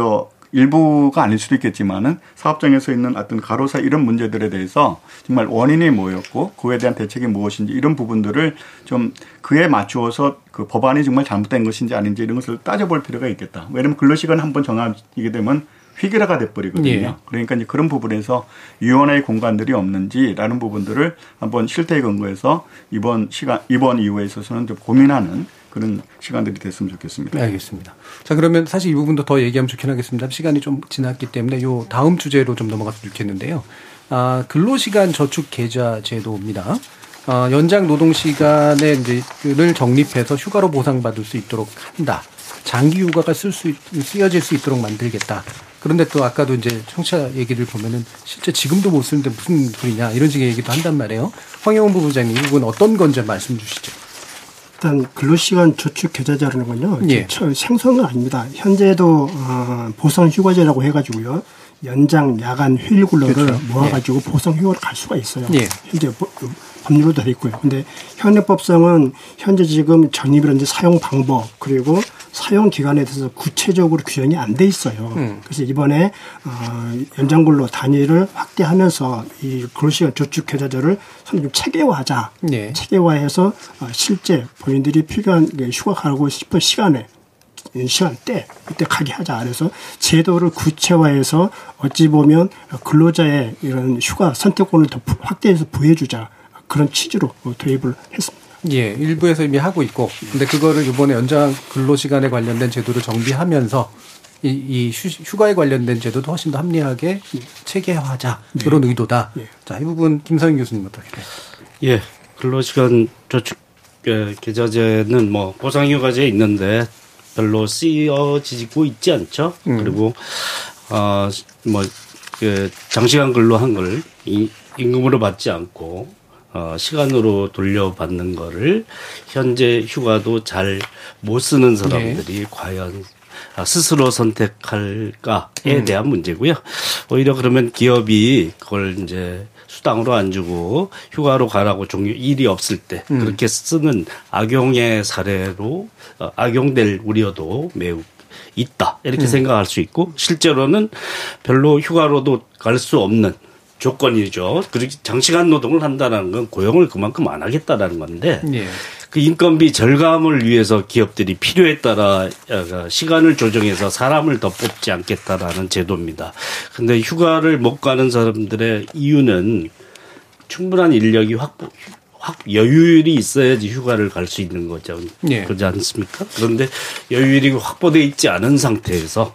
일부가 아닐 수도 있겠지만은 사업장에서 있는 어떤 가로사 이런 문제들에 대해서 정말 원인이 뭐였고 그에 대한 대책이 무엇인지 이런 부분들을 좀 그에 맞추어서 그 법안이 정말 잘못된 것인지 아닌지 이런 것을 따져볼 필요가 있겠다. 왜냐하면 근로시간 한번 정하게 되면 휘기라가 돼버리거든요. 예. 그러니까 이제 그런 부분에서 유연의 공간들이 없는지라는 부분들을 한번 실태에 근거해서 이번 시간 이번 이후에 있어서는 좀 고민하는 그런 시간들이 됐으면 좋겠습니다. 네, 알겠습니다. 자, 그러면 사실 이 부분도 더 얘기하면 좋긴 하겠습니다. 시간이 좀 지났기 때문에 요 다음 주제로 좀 넘어갔으면 좋겠는데요. 아, 근로시간 저축 계좌 제도입니다. 아, 연장 노동 시간에 이제 를 적립해서 휴가로 보상받을 수 있도록 한다. 장기 휴가가 쓸 수 쓰여질 수 있도록 만들겠다. 그런데 또 아까도 이제 청취자 얘기를 보면은 실제 지금도 못 쓰는데 무슨 소리냐 이런 식의 얘기도 한단 말이에요. 황영훈 부부장님 이 부분 어떤 건지 말씀 주시죠. 일단 근로시간 저축 계좌제라는 건요. 예. 건 아닙니다. 현재도 어, 보상 휴가제라고 해가지고요. 연장, 야간, 휴일 근로를 그렇죠. 모아가지고 보상 휴가를 갈 수가 있어요. 예. 현재 법- 법률로 되어 있고요. 근데 현행법상은 현재 지금 적립이라든지 사용 방법 그리고 사용 기간에 대해서 구체적으로 규정이 안 돼 있어요. 음. 그래서 이번에 어, 연장근로 단위를 확대하면서 이 근로시간 저축 계좌제를 좀 체계화하자. 네. 체계화해서 어, 실제 본인들이 필요한 그 휴가 가고 싶은 시간에 이 시간대 그때 가게 하자. 그래서 제도를 구체화해서 어찌 보면 근로자의 이런 휴가 선택권을 더 부- 확대해서 부여주자 그런 취지로 어, 도입을 했습니다. 예, 일부에서 이미 하고 있고, 근데 그거를 이번에 연장 근로 시간에 관련된 제도를 정비하면서 이, 이 휴, 휴가에 관련된 제도도 훨씬 더 합리하게 체계화하자 그런 의도다. 자, 이 부분 김성인 교수님 어떻게? 예, 근로시간 저축 예, 계좌제는 뭐 보상휴가제 있는데 별로 쓰여지고 있지 않죠. 음. 그리고 어뭐 그 장시간 근로한 걸 이- 임금으로 받지 않고 어 시간으로 돌려받는 거를 현재 휴가도 잘 못 쓰는 사람들이 과연 아, 스스로 선택할까에 음. 대한 문제고요. 오히려 그러면 기업이 그걸 이제 수당으로 안 주고 휴가로 가라고 종료 일이 없을 때 음. 그렇게 쓰는 악용의 사례로 어, 악용될 우려도 매우 있다 이렇게 음. 생각할 수 있고 실제로는 별로 휴가로도 갈 수 없는 조건이죠. 그렇게 장시간 노동을 한다는 건 고용을 그만큼 안 하겠다라는 건데 예. 그 인건비 절감을 위해서 기업들이 필요에 따라 어, 시간을 조정해서 사람을 더 뽑지 않겠다라는 제도입니다. 근데 휴가를 못 가는 사람들의 이유는 충분한 인력이 확보, 확 여유율이 있어야지 휴가를 갈 수 있는 거죠. 예. 그렇지 않습니까? 그런데 여유율이 확보돼 있지 않은 상태에서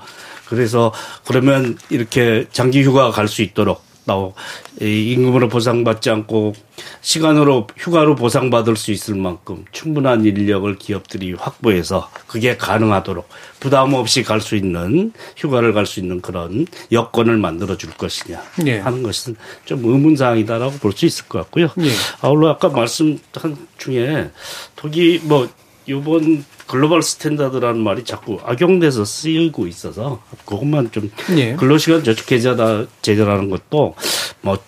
그래서 그러면 이렇게 장기 휴가 갈 수 있도록 또이 임금으로 보상받지 않고 시간으로 휴가로 보상받을 수 있을 만큼 충분한 인력을 기업들이 확보해서 그게 가능하도록 부담 없이 갈 수 있는 휴가를 갈 수 있는 그런 여건을 만들어 줄 것이냐 예. 하는 것은 좀 의문사항이다라고 볼 수 있을 것 같고요. 예. 아울러 아까 말씀한 중에 독일 뭐 요번 global standard라는 말이 자꾸 악용돼서 쓰이고 있어서 그것만 좀 예. 근로시간 저축 계좌다 제도라는 것도 뭐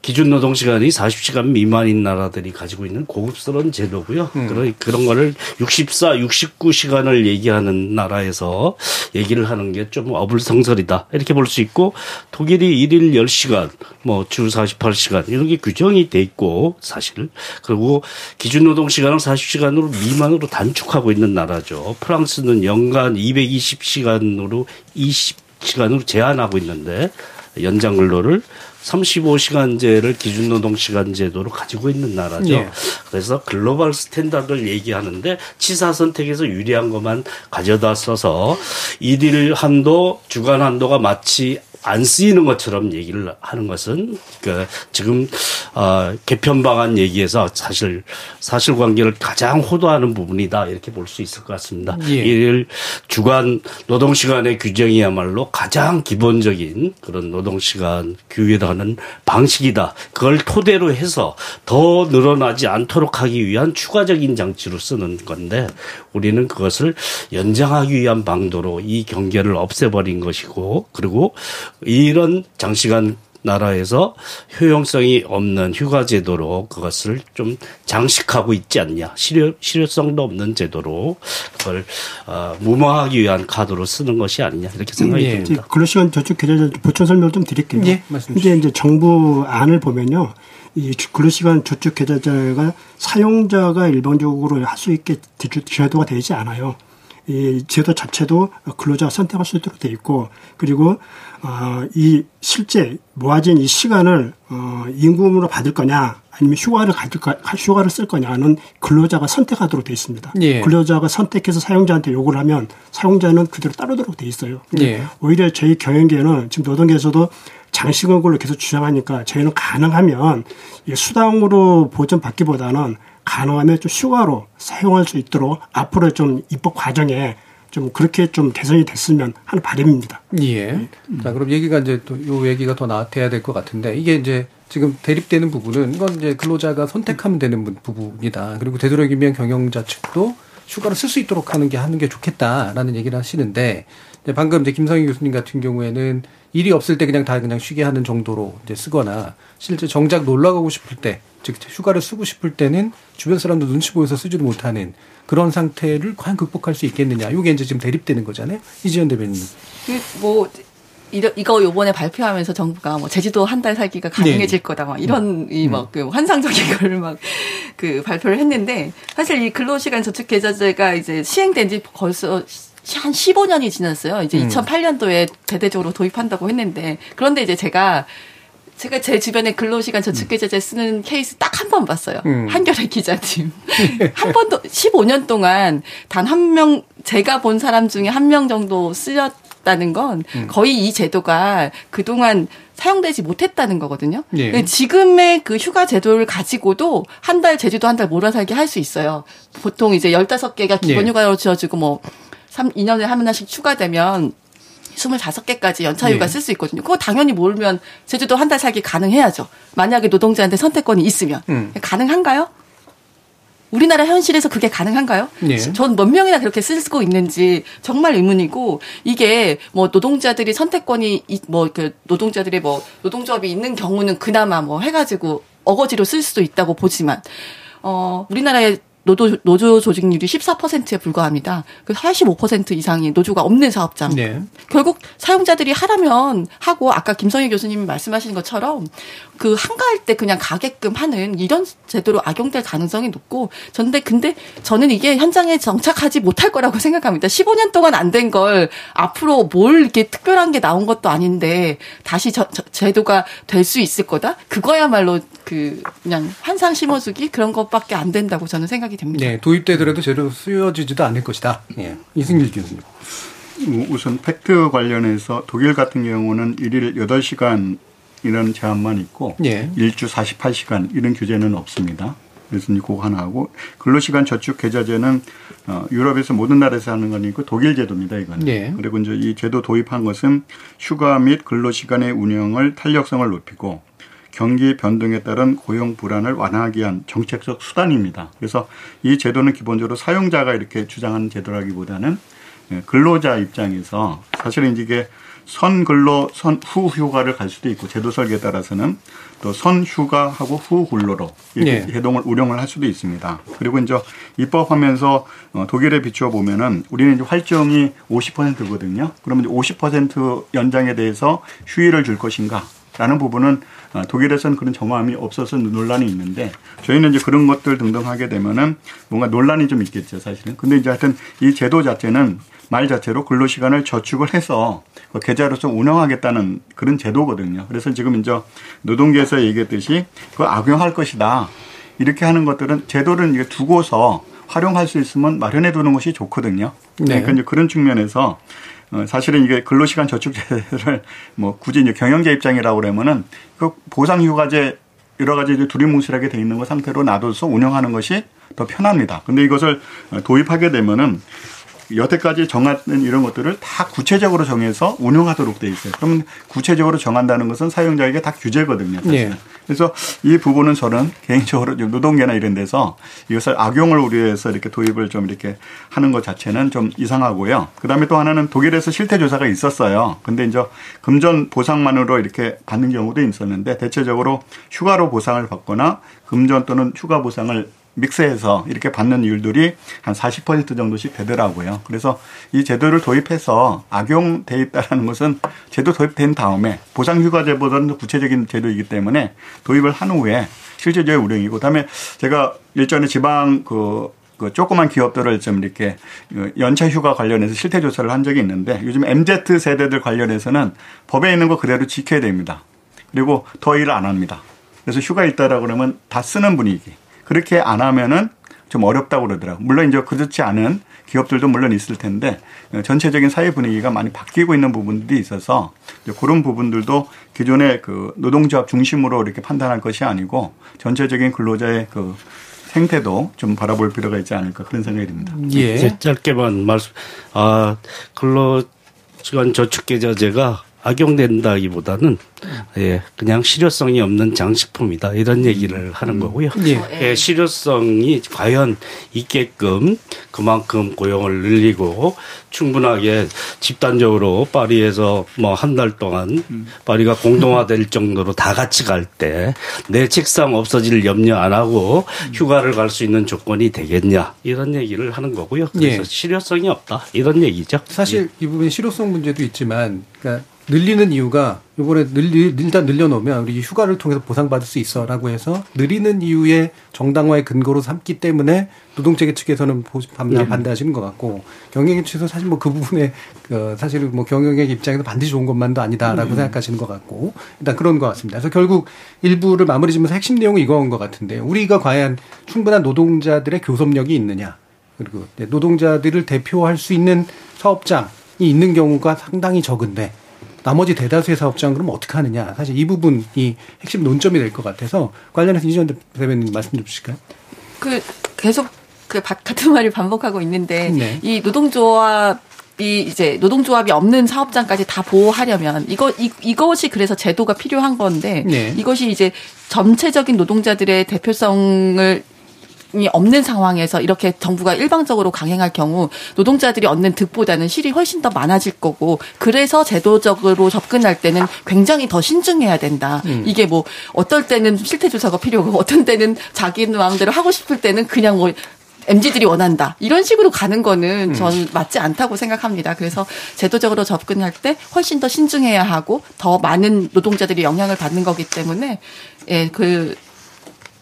기준 노동 시간이 40시간 미만인 나라들이 가지고 있는 고급스러운 제도고요. 음. 그런 그런 거를 64, 69시간을 얘기하는 나라에서 얘기를 하는 게 좀 어불성설이다. 이렇게 볼 수 있고 독일이 일일 10시간, 뭐 주 48시간 이런 게 규정이 돼 있고 사실 그리고 기준 노동 시간을 40시간으로 미만으로 단축하고 있는 나라죠. 프랑스는 연간 220시간으로 20 시간으로 제한하고 있는데 연장 근로를 35시간제를 기준 노동 시간 제도로 가지고 있는 나라죠. 예. 그래서 global standard를 얘기하는데 취사 선택해서 유리한 것만 가져다 써서 일일 한도, 주간 한도가 마치 안 쓰이는 것처럼 얘기를 하는 것은 그 지금 어 개편 방안 얘기에서 사실 사실관계를 가장 호도하는 부분이다 이렇게 볼 수 있을 것 같습니다. 예. 일일 주간 노동 시간의 규정이야말로 가장 기본적인 그런 노동 시간 규율하는 방식이다. 그걸 토대로 해서 더 늘어나지 않도록 하기 위한 추가적인 장치로 쓰는 건데 우리는 그것을 연장하기 위한 방도로 이 경계를 없애버린 것이고 그리고 이런 장시간 나라에서 효용성이 없는 휴가 제도로 그것을 좀 장식하고 있지 않냐 실효 실효성도 없는 제도로 그걸 어, 무마하기 위한 카드로 쓰는 것이 아니냐 이렇게 생각이 예. 듭니다. 근로시간 저축 계좌 보충 설명을 좀 드릴게요. 예, 이제 이제 정부 안을 보면요. 이 주- 근로시간 저축 계좌가 사용자가 일반적으로 할 수 있게 제- 제도가 되지 않아요. 이 제도 자체도 근로자가 선택할 수 있도록 돼 있고 그리고 어, 이 실제 모아진 이 시간을 어, 임금으로 받을 거냐 아니면 휴가를 가질 거 휴가를 쓸 거냐는 근로자가 선택하도록 돼 있습니다. 예. 근로자가 선택해서 사용자한테 요구를 하면 사용자는 그대로 따르도록 돼 있어요. 예. 오히려 저희 경영계는 지금 노동계에서도 장시간 근로 계속 주장하니까 저희는 가능하면 이 수당으로 보전받기보다는 가능하면 좀 휴가로 사용할 수 있도록 앞으로 좀 입법 과정에 좀 그렇게 좀 개선이 됐으면 하는 바람입니다. 예. 자, 그럼 얘기가 이제 또 요 얘기가 더 나아야 될 것 같은데 이게 이제 지금 대립되는 부분은 이건 이제 근로자가 선택하면 되는 부- 부분이다. 그리고 되도록이면 경영자 측도 휴가를 쓸 수 있도록 하는 게 하는 게 좋겠다라는 얘기를 하시는데 이제 방금 이제 김성희 교수님 같은 경우에는 일이 없을 때 그냥 다 그냥 쉬게 하는 정도로 이제 쓰거나 실제 정작 놀러 가고 싶을 때, 즉 휴가를 쓰고 싶을 때는 주변 사람도 눈치 보여서 쓰지도 못하는 그런 상태를 과연 극복할 수 있겠느냐. 이게 이제 지금 대립되는 거잖아요. 이지연 대변인. 그뭐 이러, 이거 요번에 발표하면서 정부가 뭐 제주도 한 달 살기가 가능해질 네. 거다 막 이런 이막 그 환상적인 걸 막 그 발표를 했는데 사실 이 근로시간 저축 계좌제가 이제 시행된 지 벌써 한 15년이 지났어요. 이제 음. 2008년도에 대대적으로 도입한다고 했는데 그런데 이제 제가 제가 제 주변에 근로시간 저축계좌제 쓰는 케이스 딱 한 번 봤어요. 음. 한겨레 기자님. 한 번도 15년 동안 단 한 명 제가 본 사람 중에 한 명 정도 쓰였다는 건 음. 거의 이 제도가 그동안 사용되지 못했다는 거거든요. 예. 지금의 그 휴가 제도를 가지고도 한 달 제주도 한 달 몰아 살기 할 수 있어요. 보통 이제 15개가 기본 예. 휴가로 지어지고 뭐 3, 2년에 한 번씩 추가되면 25개까지 연차 휴가 예. 쓸수 있거든요. 그거 당연히 모르면 제주도 한 달 살기 가능해야죠. 만약에 노동자한테 선택권이 있으면. 음. 가능한가요? 우리나라 현실에서 그게 가능한가요? 예. 전몇 명이나 그렇게 쓰고 있는지 정말 의문이고 이게 뭐 노동자들이 선택권이 이- 뭐그 노동자들의 뭐 노동조합이 있는 경우는 그나마 뭐 해가지고 어거지로 쓸 수도 있다고 보지만 어 우리나라의 노조 노조 조직률이 14%에 불과합니다. 그 85% 이상이 노조가 없는 사업장. 네. 결국 사용자들이 하라면 하고 아까 김성희 교수님이 말씀하신 것처럼 그 한가할 때 그냥 가게끔 하는 이런 제도로 악용될 가능성이 높고 전데 근데 저는 이게 현장에 정착하지 못할 거라고 생각합니다. 15년 동안 안 된 걸 앞으로 뭘 이렇게 특별한 게 나온 것도 아닌데 다시 저, 저- 제도가 될 수 있을 거다. 그거야말로 그 그냥 환상 심어주기 그런 것밖에 안 된다고 저는 생각이 됩니다. 네, 도입되더라도 제대로 쓰여지지도 않을 것이다. 예. 이승길 교수님. 뭐 우선 팩트 관련해서 독일 같은 경우는 일일 8시간 이런 제한만 있고 예. 일주 48시간 이런 규제는 없습니다. 그래서 이제 그거 하나 하고 근로시간 저축 계좌제는 어, 유럽에서 모든 나라에서 하는 건 있고 독일 제도입니다. 이거는. 예. 그리고 이제 이 제도 도입한 것은 휴가 및 근로시간의 운영을 탄력성을 높이고 경기 변동에 따른 고용 불안을 완화하기 위한 정책적 수단입니다. 그래서 이 제도는 기본적으로 사용자가 이렇게 주장하는 제도라기보다는 예, 근로자 입장에서 사실은 이게 선근로 선후 휴가를 갈 수도 있고 제도 설계에 따라서는 또 선휴가하고 후근로로 이렇게 예. 해동을 운영을 할 수도 있습니다. 그리고 이제 입법하면서 어, 독일에 비추어 보면은 우리는 이제 활정이 50%거든요. 그러면 이제 50% 연장에 대해서 휴일을 줄 것인가? 라는 부분은 어, 독일에서는 그런 정함이 없어서 논란이 있는데 저희는 이제 그런 것들 등등 하게 되면은 뭔가 논란이 좀 있겠죠 사실은. 근데 이제 하여튼 이 제도 자체는 말 자체로 근로시간을 저축을 해서 그 계좌로서 운영하겠다는 그런 제도거든요. 그래서 지금 이제 노동계에서 얘기했듯이 그거 악용할 것이다. 이렇게 하는 것들은 제도를 이제 두고서 활용할 수 있으면 마련해 두는 것이 좋거든요. 네. 그러니까 이제 그런 측면에서 어, 사실은 이게 근로시간 저축제를 뭐 굳이 이제 경영자 입장이라고 그러면은 그 보상휴가제 여러 가지 이제 두리뭉실하게 돼 있는 거 상태로 놔둬서 운영하는 것이 더 편합니다. 근데 이것을 어, 도입하게 되면은 여태까지 정하는 이런 것들을 다 구체적으로 정해서 운영하도록 돼 있어요. 그러면 구체적으로 정한다는 것은 사용자에게 다 규제거든요. 예. 그래서 이 부분은 저는 개인적으로 노동계나 이런 데서 이것을 악용을 우려해서 이렇게 도입을 좀 이렇게 하는 것 자체는 좀 이상하고요. 그 다음에 또 하나는 독일에서 실태 조사가 있었어요. 근데 이제 금전 보상만으로 이렇게 받는 경우도 있었는데 대체적으로 휴가로 보상을 받거나 금전 또는 휴가 보상을 믹스해서 이렇게 받는 이율들이 한 40% 정도씩 되더라고요. 그래서 이 제도를 도입해서 악용돼 있다는 것은 제도 도입된 다음에 보상휴가제보다는 더 구체적인 제도이기 때문에 도입을 한 후에 실제적인 운영이고 그다음에 제가 일전에 지방 그, 그 조그만 기업들을 좀 이렇게 그 연차 휴가 관련해서 실태 조사를 한 적이 있는데 요즘 MZ 세대들 관련해서는 법에 있는 거 그대로 지켜야 됩니다. 그리고 더 일을 안 합니다. 그래서 휴가 있다라 그러면 다 쓰는 분위기. 그렇게 안 하면은 좀 어렵다고 그러더라고요. 물론 이제 그렇지 않은 기업들도 물론 있을 텐데 전체적인 사회 분위기가 많이 바뀌고 있는 부분들이 있어서 이제 그런 부분들도 기존의 그 노동조합 중심으로 이렇게 판단할 것이 아니고 전체적인 근로자의 그 생태도 좀 바라볼 필요가 있지 않을까 그런 생각이 듭니다. 예. 이제 짧게만 말씀, 아, 근로시간 저축 계좌제가 악용된다기보다는 예 그냥 실효성이 없는 장식품이다 이런 얘기를 하는 거고요. 예. 예, 실효성이 과연 있게끔 그만큼 고용을 늘리고 충분하게 집단적으로 파리에서 뭐 한 달 동안 파리가 공동화될 정도로 다 같이 갈 때 내 책상 없어질 염려 안 하고 휴가를 갈 수 있는 조건이 되겠냐 이런 얘기를 하는 거고요. 그래서 예. 실효성이 없다 이런 얘기죠. 사실 이 부분에 실효성 문제도 있지만, 그러니까 늘리는 이유가 이번에 늘리, 일단 늘려놓으면 우리 휴가를 통해서 보상받을 수 있어라고 해서 늘리는 이유의 정당화의 근거로 삼기 때문에 노동체계 측에서는 보- 반대, 반대하시는 것 같고 경영계 측에서 사실 뭐 그 부분에 그 사실은 뭐 경영의 입장에서 반드시 좋은 것만도 아니다라고 생각하시는 것 같고 일단 그런 것 같습니다. 그래서 결국 일부를 마무리 지면서 핵심 내용은 이거인 것 같은데 우리가 과연 충분한 노동자들의 교섭력이 있느냐. 그리고 네, 노동자들을 대표할 수 있는 사업장이 있는 경우가 상당히 적은데 나머지 대다수의 사업장 그럼 어떻게 하느냐 사실 이 부분이 핵심 논점이 될 것 같아서 관련해서 이전 대변인 말씀 좀 주실까요? 그 계속 그 바- 같은 말을 반복하고 있는데 네. 이 노동조합 이 이제 노동조합이 없는 사업장까지 다 보호하려면 이거 이, 이것이 그래서 제도가 필요한 건데 네. 이것이 이제 전체적인 노동자들의 대표성을 이 없는 상황에서 이렇게 정부가 일방적으로 강행할 경우 노동자들이 얻는 득보다는 실이 훨씬 더 많아질 거고 그래서 제도적으로 접근할 때는 굉장히 더 신중해야 된다. 이게 뭐 어떨 때는 실태 조사가 필요하고 어떤 때는 자기 마음대로 하고 싶을 때는 그냥 뭐 MZ들이 원한다. 이런 식으로 가는 거는 저는 맞지 않다고 생각합니다. 그래서 제도적으로 접근할 때 훨씬 더 신중해야 하고 더 많은 노동자들이 영향을 받는 거기 때문에 예, 그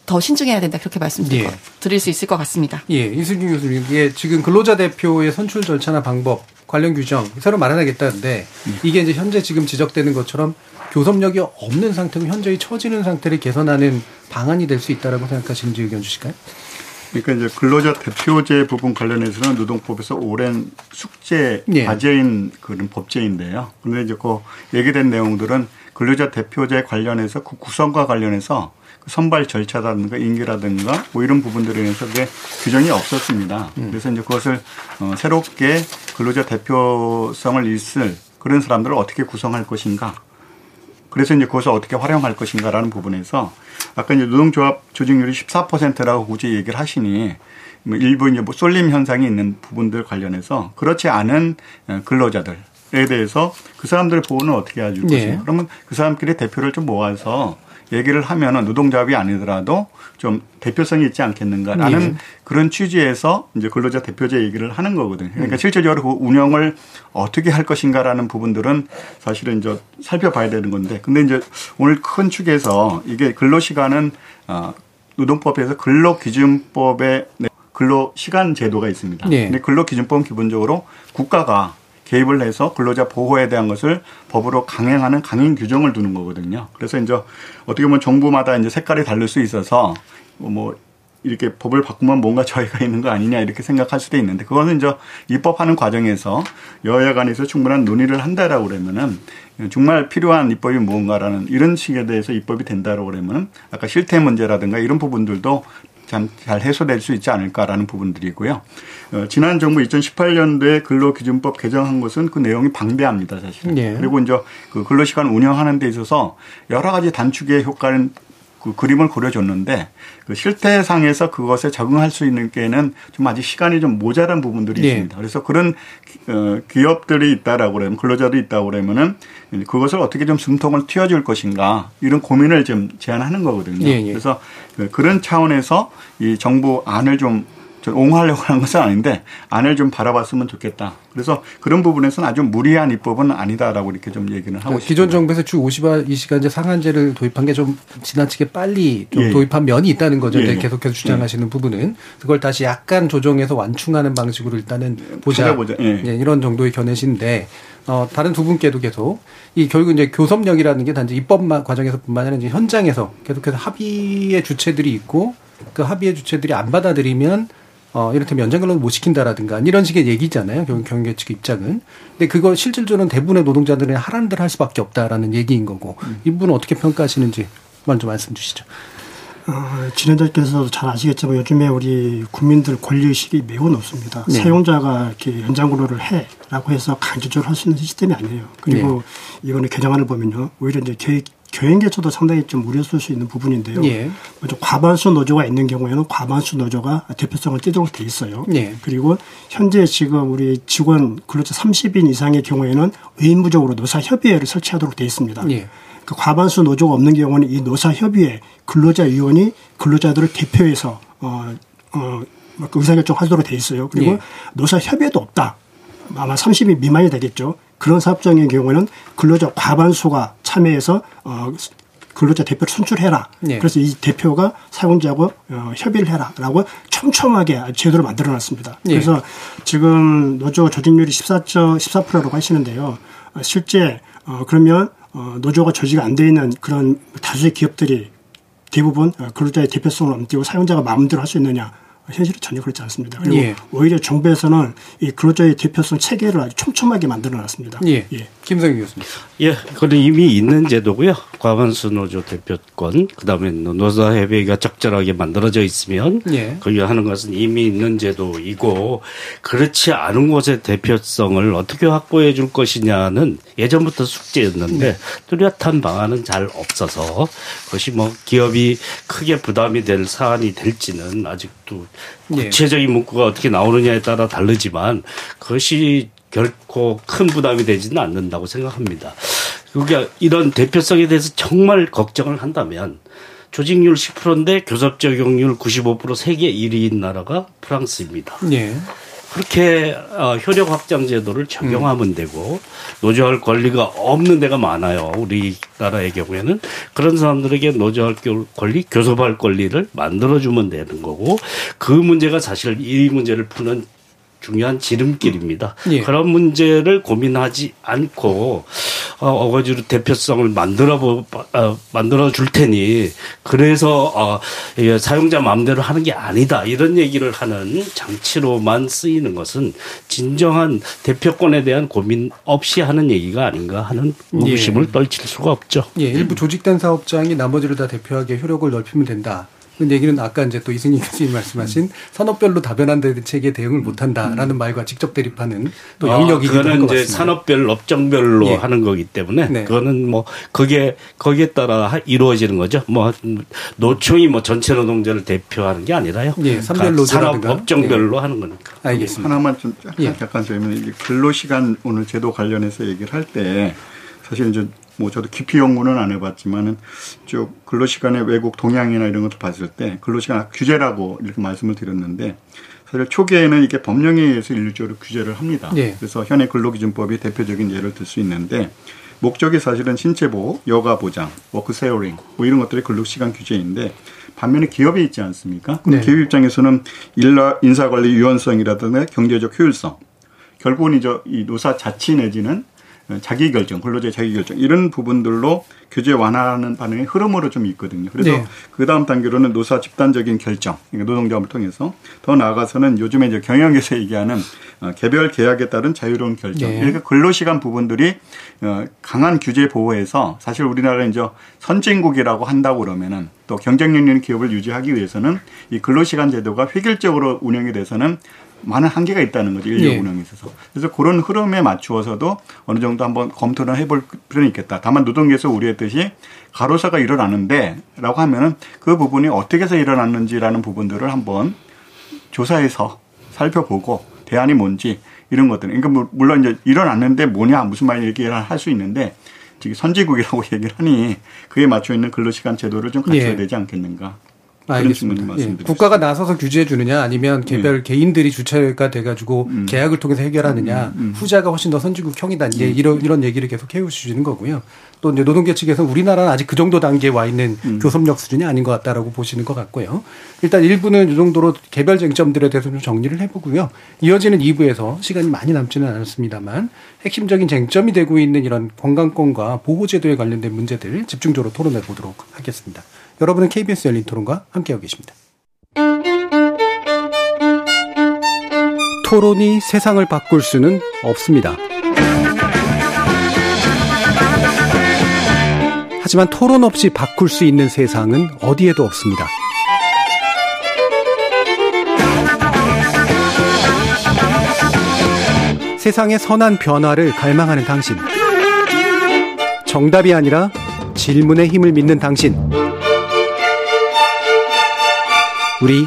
더 신중해야 된다. 그렇게 말씀드릴 예. 거- 드릴 수 있을 것 같습니다. 예, 이수진 교수님, 이게 지금 근로자 대표의 선출 절차나 방법, 관련 규정 새로 마련하겠다는데 이게 이제 현재 지금 지적되는 것처럼 교섭력이 없는 상태고 현저히 처지는 상태를 개선하는 방안이 될 수 있다라고 생각하시는지 의견 주실까요? 그러니까 이제 근로자 대표제 부분 관련해서는 노동법에서 오랜 숙제 예. 과제인 그런 법제인데요. 그런데 이제 그 얘기된 내용들은 근로자 대표제 관련해서 그 구성과 관련해서 그 선발 절차라든가 임기라든가 뭐 이런 부분들에 대해서 그게 규정이 없었습니다. 그래서 이제 그것을 어, 새롭게 근로자 대표성을 있을 그런 사람들을 어떻게 구성할 것인가 그래서 이제 그것을 어떻게 활용할 것인가라는 부분에서 아까 이제 노동조합 조직률이 14%라고 굳이 얘기를 하시니 뭐 일부 이제 뭐 쏠림 현상이 있는 부분들 관련해서 그렇지 않은 어, 근로자들 에 대해서 그 사람들의 보호는 어떻게 해줄 예. 것인가. 그러면 그 사람끼리 대표를 좀 모아서 얘기를 하면은 노동조합이 아니더라도 좀 대표성이 있지 않겠는가라는 예. 그런 취지에서 이제 근로자 대표제 얘기를 하는 거거든요. 그러니까 음. 실질적으로 그 운영을 어떻게 할 것인가라는 부분들은 사실은 이제 살펴봐야 되는 건데 근데 이제 오늘 큰 축에서 이게 근로 시간은 어, 노동법에서 근로기준법에 근로 시간 제도가 있습니다. 예. 근데 근로기준법은 기본적으로 국가가 개입을 해서 근로자 보호에 대한 것을 법으로 강행하는 강행 규정을 두는 거거든요. 그래서 이제 어떻게 보면 정부마다 이제 색깔이 다를 수 있어서 뭐 이렇게 법을 바꾸면 뭔가 저희가 있는 거 아니냐 이렇게 생각할 수도 있는데 그거는 이제 입법하는 과정에서 여야 간에서 충분한 논의를 한다라고 그러면은 정말 필요한 입법이 무언가라는 이런 식에 대해서 입법이 된다라고 그러면은 아까 실태 문제라든가 이런 부분들도 참 잘 해소될 수 있지 않을까라는 부분들이고요. 어, 지난 정부 2018년도에 근로기준법 개정한 것은 그 내용이 방대합니다, 사실은. 예. 그리고 이제 그 근로시간 운영하는 데 있어서 여러 가지 단축의 효과는 그 그림을 그려줬는데 그 실태상에서 그것에 적응할 수 있는 게는 좀 아직 시간이 좀 모자란 부분들이 예. 있습니다. 그래서 그런 기- 어, 기업들이 있다라고 그러면 근로자들이 있다고 그러면은 그것을 어떻게 좀 숨통을 틔워줄 것인가 이런 고민을 좀 제안하는 거거든요. 예, 예. 그래서 그- 그런 차원에서 이 정부 안을 좀좀 옹호하려고 하는 것은 아닌데 안을 좀 바라봤으면 좋겠다. 그래서 그런 부분에서는 아주 무리한 입법은 아니다라고 이렇게 좀 얘기는 하고 그러니까 싶습니다. 기존 정부에서 주 52시간제 상한제를 도입한 게 좀 지나치게 빨리 좀 예. 도입한 면이 있다는 거죠. 예. 이제 계속해서 주장하시는 부분은 그걸 다시 약간 조정해서 완충하는 방식으로 일단은 보자. 찾아보자. 예. 예, 이런 정도의 견해신데 어, 다른 두 분께도 계속 이 결국 이제 교섭력이라는 게 단지 입법 과정에서뿐만 아니라 이제 현장에서 계속해서 합의의 주체들이 있고 그 합의의 주체들이 안 받아들이면 어, 이를테면 연장근로를 못 시킨다라든가 이런 식의 얘기잖아요. 결국 경계 측 입장은. 근데 그거 실질적으로는 대부분의 노동자들은 하라는 대로 할 수밖에 없다라는 얘기인 거고 이 부분은 어떻게 평가하시는지 먼저 말씀 주시죠. 어, 진행자께서도 잘 아시겠지만 요즘에 우리 국민들 권리의식이 매우 높습니다. 네. 사용자가 이렇게 연장근로를 해라고 해서 강제적으로 할 수 있는 시스템이 아니에요. 그리고 이거는 개정안을 보면요. 오히려 이제 개, 교행계처도 상당히 좀 우려스러울 수 있는 부분인데요. 예. 먼저 과반수 노조가 있는 경우에는 과반수 노조가 대표성을 띠도록 돼 있어요. 예. 그리고 현재 지금 우리 직원 근로자 30인 이상의 경우에는 의무적으로 노사협의회를 설치하도록 돼 있습니다. 예. 그 과반수 노조가 없는 경우는 이 노사협의회 근로자위원이 근로자들을 대표해서 어, 어, 그 의사결정하도록 돼 있어요. 그리고 예. 노사협의회도 없다. 아마 30인 미만이 되겠죠. 그런 사업장의 경우에는 근로자 과반수가 참여해서 어, 근로자 대표를 선출해라. 예. 그래서 이 대표가 사용자하고 어, 협의를 해라라고 촘촘하게 제도를 만들어 놨습니다. 예. 그래서 지금 노조 조직률이 14점 14%라고 하시는데요. 어, 실제 어, 그러면 어, 노조가 조직 안돼 있는 그런 다수의 기업들이 대부분 어, 근로자의 대표성을 엄띄고 사용자가 마음대로 할 수 있느냐? 현실은 전혀 그렇지 않습니다. 그리고 예. 오히려 정부에서는 이 근로자의 대표성 체계를 아주 촘촘하게 만들어 놨습니다. 예. 김성희 교수님. 예, 그건 이미 있는 제도고요. 과반수 노조 대표권, 그 다음에 노사협의가 적절하게 만들어져 있으면 예. 거기 하는 것은 이미 있는 제도이고 그렇지 않은 곳의 대표성을 어떻게 확보해 줄 것이냐는 예전부터 숙제였는데 뚜렷한 방안은 잘 없어서 그것이 뭐 기업이 크게 부담이 될 사안이 될지는 아직 도 예. 구체적인 문구가 어떻게 나오느냐에 따라 다르지만 그것이 결코 큰 부담이 되지는 않는다고 생각합니다. 그러니까 이런 대표성에 대해서 정말 걱정을 한다면 조직률 10%인데 교섭 적용률 95% 세계 1위인 나라가 프랑스입니다. 예. 그렇게 어, 효력 확장 제도를 적용하면 되고 노조할 권리가 없는 데가 많아요. 우리나라의 경우에는 그런 사람들에게 노조할 교- 권리, 교섭할 권리를 만들어주면 되는 거고 그 문제가 사실 이 문제를 푸는 중요한 지름길입니다. 예. 그런 문제를 고민하지 않고 어, 어거지로 대표성을 만들어 보, 어, 만들어 줄 테니 그래서 어, 이 사용자 마음대로 하는 게 아니다 이런 얘기를 하는 장치로만 쓰이는 것은 진정한 대표권에 대한 고민 없이 하는 얘기가 아닌가 하는 의구심을 떨칠 수가 없죠. 예, 일부 조직된 사업장이 나머지를 다 대표하게 효력을 넓히면 된다. 그 얘기는 아까 이제 또 이승희 교수님 말씀하신 산업별로 다변화 대책에 대응을 못한다라는 말과 직접 대립하는 또 영역이기도 아, 그거는 한것 이제 같습니다. 산업별 업종별로 예. 하는 거기 때문에 네. 그거는 뭐 그게 거기에 따라 하- 이루어지는 거죠. 뭐 노총이 뭐 전체 노동자를 대표하는 게 아니라요. 예, 산별 각 노조라든가. 산업 업종별로 하는 거니까. 알겠습니다. 하나만 좀 약간, 예. 약간 저희는 이제 근로 시간 오늘 제도 관련해서 얘기를 할 때 사실 이제 뭐 저도 깊이 연구는 안 해봤지만은 쭉 근로시간의 외국 동향이나 이런 것도 봤을 때 근로시간 규제라고 이렇게 말씀을 드렸는데 사실 초기에는 이게 법령에 의해서 일률적으로 규제를 합니다. 예. 그래서 현행 근로기준법이 대표적인 예를 들 수 있는데 목적이 사실은 신체 보호, 여가 보장, work sharing 뭐 이런 것들이 근로시간 규제인데 반면에 기업이 있지 않습니까? 그럼 네. 기업 입장에서는 일라 인사관리 유연성이라든가 경제적 효율성 결국은 이제 이 노사 자치 내지는 자기 결정, 근로자의 자기 결정 이런 부분들로 규제 완화하는 반응의 흐름으로 좀 있거든요. 그래서 네. 그 다음 단계로는 노사 집단적인 결정, 그러니까 노동조합을 통해서 더 나아가서는 요즘에 이제 경영에서 얘기하는 어, 개별 계약에 따른 자유로운 결정. 네. 이렇게 근로시간 부분들이 어, 강한 규제 보호에서 사실 우리나라는 이제 선진국이라고 한다고 그러면은 또 경쟁력 있는 기업을 유지하기 위해서는 이 근로시간 제도가 획일적으로 운영이 돼서는 많은 한계가 있다는 거죠 인력 예. 운영에 있어서 그래서 그런 흐름에 맞추어서도 어느 정도 한번 검토를 해볼 필요는 있겠다. 다만 노동계에서 우려했듯이 가로사가 일어나는데라고 하면은 그 부분이 어떻게 해서 일어났는지라는 부분들을 한번 조사해서 살펴보고 대안이 뭔지 이런 것들. 그러니까 물- 물론 이제 일어났는데 뭐냐 무슨 말이냐 이렇게 할수 있는데 지금 선진국이라고 얘기를 하니 그에 맞춰 있는 근로시간 제도를 좀 갖춰야 예. 되지 않겠는가. 알겠습니다. 예. 국가가 나서서 규제해 주느냐 아니면 개별 개인들이 주체가 돼가지고 계약을 통해서 해결하느냐 후자가 훨씬 더 선진국형이다. 이제 이런 이런 얘기를 계속 해오시는 거고요. 또 이제 노동계 측에서 우리나라는 아직 그 정도 단계에 와 있는 교섭력 수준이 아닌 것 같다라고 보시는 것 같고요. 일단 1부는 이 정도로 개별 쟁점들에 대해서 좀 정리를 해보고요. 이어지는 2부에서 시간이 많이 남지는 않았습니다만 핵심적인 쟁점이 되고 있는 이런 건강권과 보호제도에 관련된 문제들 집중적으로 토론해 보도록 하겠습니다. 여러분은 KBS 열린 토론과 함께하고 계십니다. 토론이 세상을 바꿀 수는 없습니다. 하지만 토론 없이 바꿀 수 있는 세상은 어디에도 없습니다. 세상의 선한 변화를 갈망하는 당신. 정답이 아니라 질문의 힘을 믿는 당신. 우리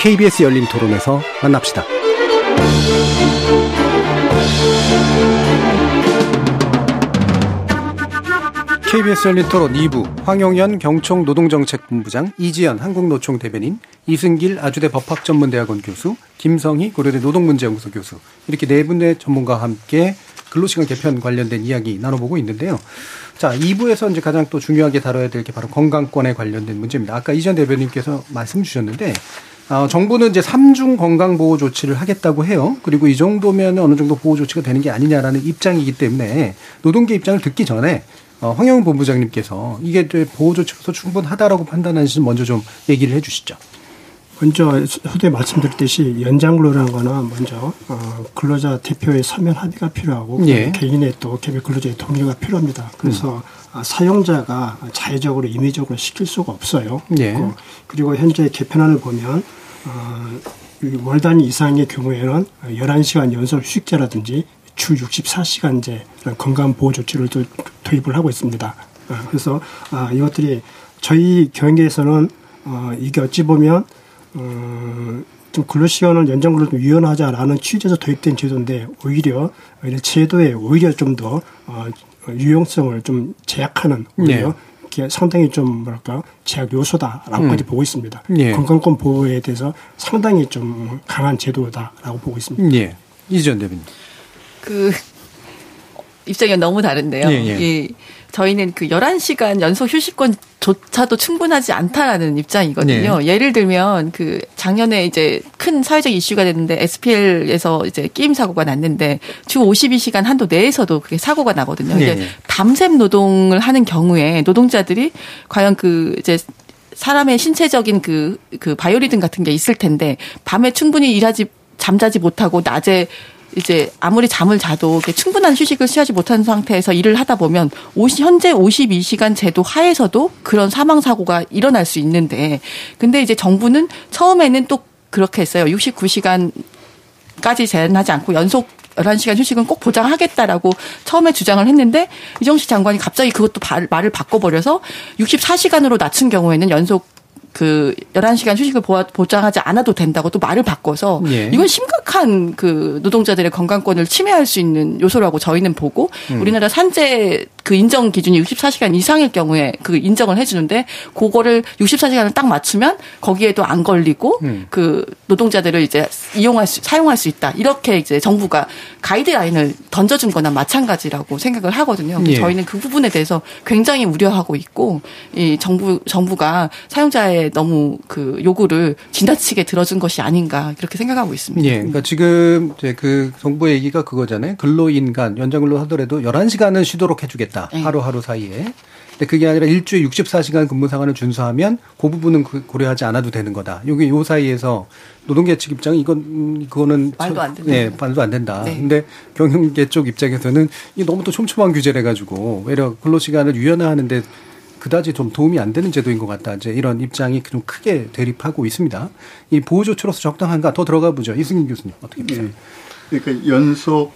KBS 열린 토론에서 만납시다. KBS 열린 토론 2부 황용현 경총 노동정책본부장 이지연 한국노총 대변인 이승길 아주대 법학전문대학원 교수 김성희 고려대 노동문제연구소 교수 이렇게 네 분의 전문가와 함께 근로시간 개편 관련된 이야기 나눠보고 있는데요. 자, 2부에서 이제 가장 또 중요하게 다뤄야 될 게 바로 건강권에 관련된 문제입니다. 아까 이전 대변인께서 말씀 주셨는데 어, 정부는 이제 삼중 건강 보호 조치를 하겠다고 해요. 그리고 이 정도면 어느 정도 보호 조치가 되는 게 아니냐라는 입장이기 때문에 노동계 입장을 듣기 전에 어, 황영훈 본부장님께서 이게 보호 조치로서 충분하다라고 판단하시는 먼저 좀 얘기를 해 주시죠. 먼저 소대 말씀드렸듯이 연장근로라는 거는 먼저 어, 근로자 대표의 서면 합의가 필요하고 예. 개인의 또 개별 근로자의 동의가 필요합니다. 그래서 아, 사용자가 자의적으로 임의적으로 시킬 수가 없어요. 예. 그- 그리고 현재 개편안을 보면 어, 이월 단위 이상의 경우에는 11시간 연속 휴직제라든지 주 64시간제 건강 보호 조치를 또 도입을 하고 있습니다. 어, 그래서 아, 이것들이 저희 경계에서는 어, 이게 어찌 보면 어, 좀 근로시간을 연장근로 좀 유연하자라는 취지에서 도입된 제도인데 오히려 이런 제도에 오히려 좀 더 어, 유용성을 좀 제약하는 오히려 네. 이게 상당히 좀 뭐랄까 제약 요소다라고까지 음. 보고 있습니다. 예. 건강권 보호에 대해서 상당히 좀 강한 제도다라고 보고 있습니다. 예. 이지연 대변인. 그 입장이 너무 다른데요. 예, 예. 저희는 그 11시간 연속 휴식권조차도 충분하지 않다라는 입장이거든요. 네. 예를 들면 그 작년에 이제 큰 사회적 이슈가 됐는데 SPL에서 이제 게임 사고가 났는데 주 52시간 한도 내에서도 그게 사고가 나거든요. 네. 근데 밤샘 노동을 하는 경우에 노동자들이 과연 그 이제 사람의 신체적인 그, 그 바이오리듬 같은 게 있을 텐데 밤에 충분히 일하지, 잠자지 못하고 낮에 이제 아무리 잠을 자도 충분한 휴식을 취하지 못한 상태에서 일을 하다 보면 50, 현재 52시간 제도 하에서도 그런 사망 사고가 일어날 수 있는데 근데 이제 정부는 처음에는 또 그렇게 했어요. 69시간까지 제한하지 않고 연속 11시간 휴식은 꼭 보장하겠다라고 처음에 주장을 했는데 이정식 장관이 갑자기 그것도 말을 바꿔버려서 64시간으로 낮춘 경우에는 연속 그 11시간 휴식을 보장하지 않아도 된다고 또 말을 바꿔서 예. 이건 심각한 그 노동자들의 건강권을 침해할 수 있는 요소라고 저희는 보고 음. 우리나라 산재 그 인정 기준이 64시간 이상일 경우에 그 인정을 해주는데 그거를 64시간을 딱 맞추면 거기에도 안 걸리고 음. 그 노동자들을 이제 이용할 수 사용할 수 있다 이렇게 이제 정부가 가이드라인을 던져준 거나 마찬가지라고 생각을 하거든요. 예. 저희는 그 부분에 대해서 굉장히 우려하고 있고 이 정부 정부가 사용자의 너무 그 요구를 지나치게 들어준 것이 아닌가 그렇게 생각하고 있습니다. 예. 그러니까 지금 이제 그 정부의 얘기가 그거잖아요. 근로인간 연장 근로 하더라도 11시간은 쉬도록 해 주겠다. 네. 하루하루 사이에. 근데 그게 아니라 일주일 64시간 근무 상한을 준수하면 그 부분은 그 고려하지 않아도 되는 거다. 여기 요 사이에서 노동계 측 입장은 이건 음, 그거는 말도 안 된다. 네, 말도 안 된다. 네. 근데 경영계 쪽 입장에서는 이 너무 또 촘촘한 규제를 해 가지고 외려 근로 시간을 유연화하는데 그다지 좀 도움이 안 되는 제도인 것 같다. 이제 이런 입장이 좀 크게 대립하고 있습니다. 이 보호 조치로서 적당한가 더 들어가 보죠. 이승민 교수님 어떻게 보세요? 네. 그러니까 연속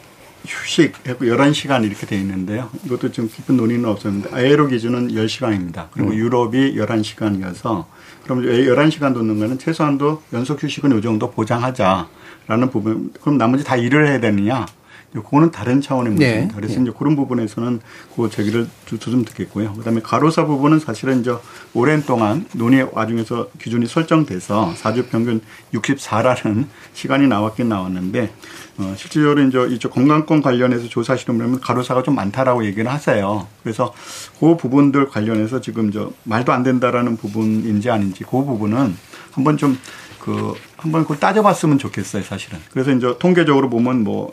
휴식 11시간 이렇게 돼 있는데요. 이것도 좀 깊은 논의는 없었는데 아에로 기준은 10시간입니다. 그리고 음. 유럽이 11시간이어서 그럼 11시간 돋는 거는 최소한도 연속 휴식은 이 정도 보장하자라는 부분. 그럼 나머지 다 일을 해야 되느냐? 그거는 다른 차원의 네. 문제입니다. 네. 그래서 네. 이제 그런 부분에서는 그 제기를 좀 듣겠고요. 그다음에 가로사 부분은 사실은 이제 오랜 동안 논의 와중에서 기준이 설정돼서 사주 평균 64라는 시간이 나왔긴 나왔는데 어, 실질적으로 이제 이쪽 건강권 관련해서 조사하시는 분은 가로사가 좀 많다라고 얘기를 하세요. 그래서 그 부분들 관련해서 지금 저 말도 안 된다라는 부분인지 아닌지 그 부분은 한번 좀 그 한번 그걸 따져봤으면 좋겠어요, 사실은. 그래서 이제 통계적으로 보면 뭐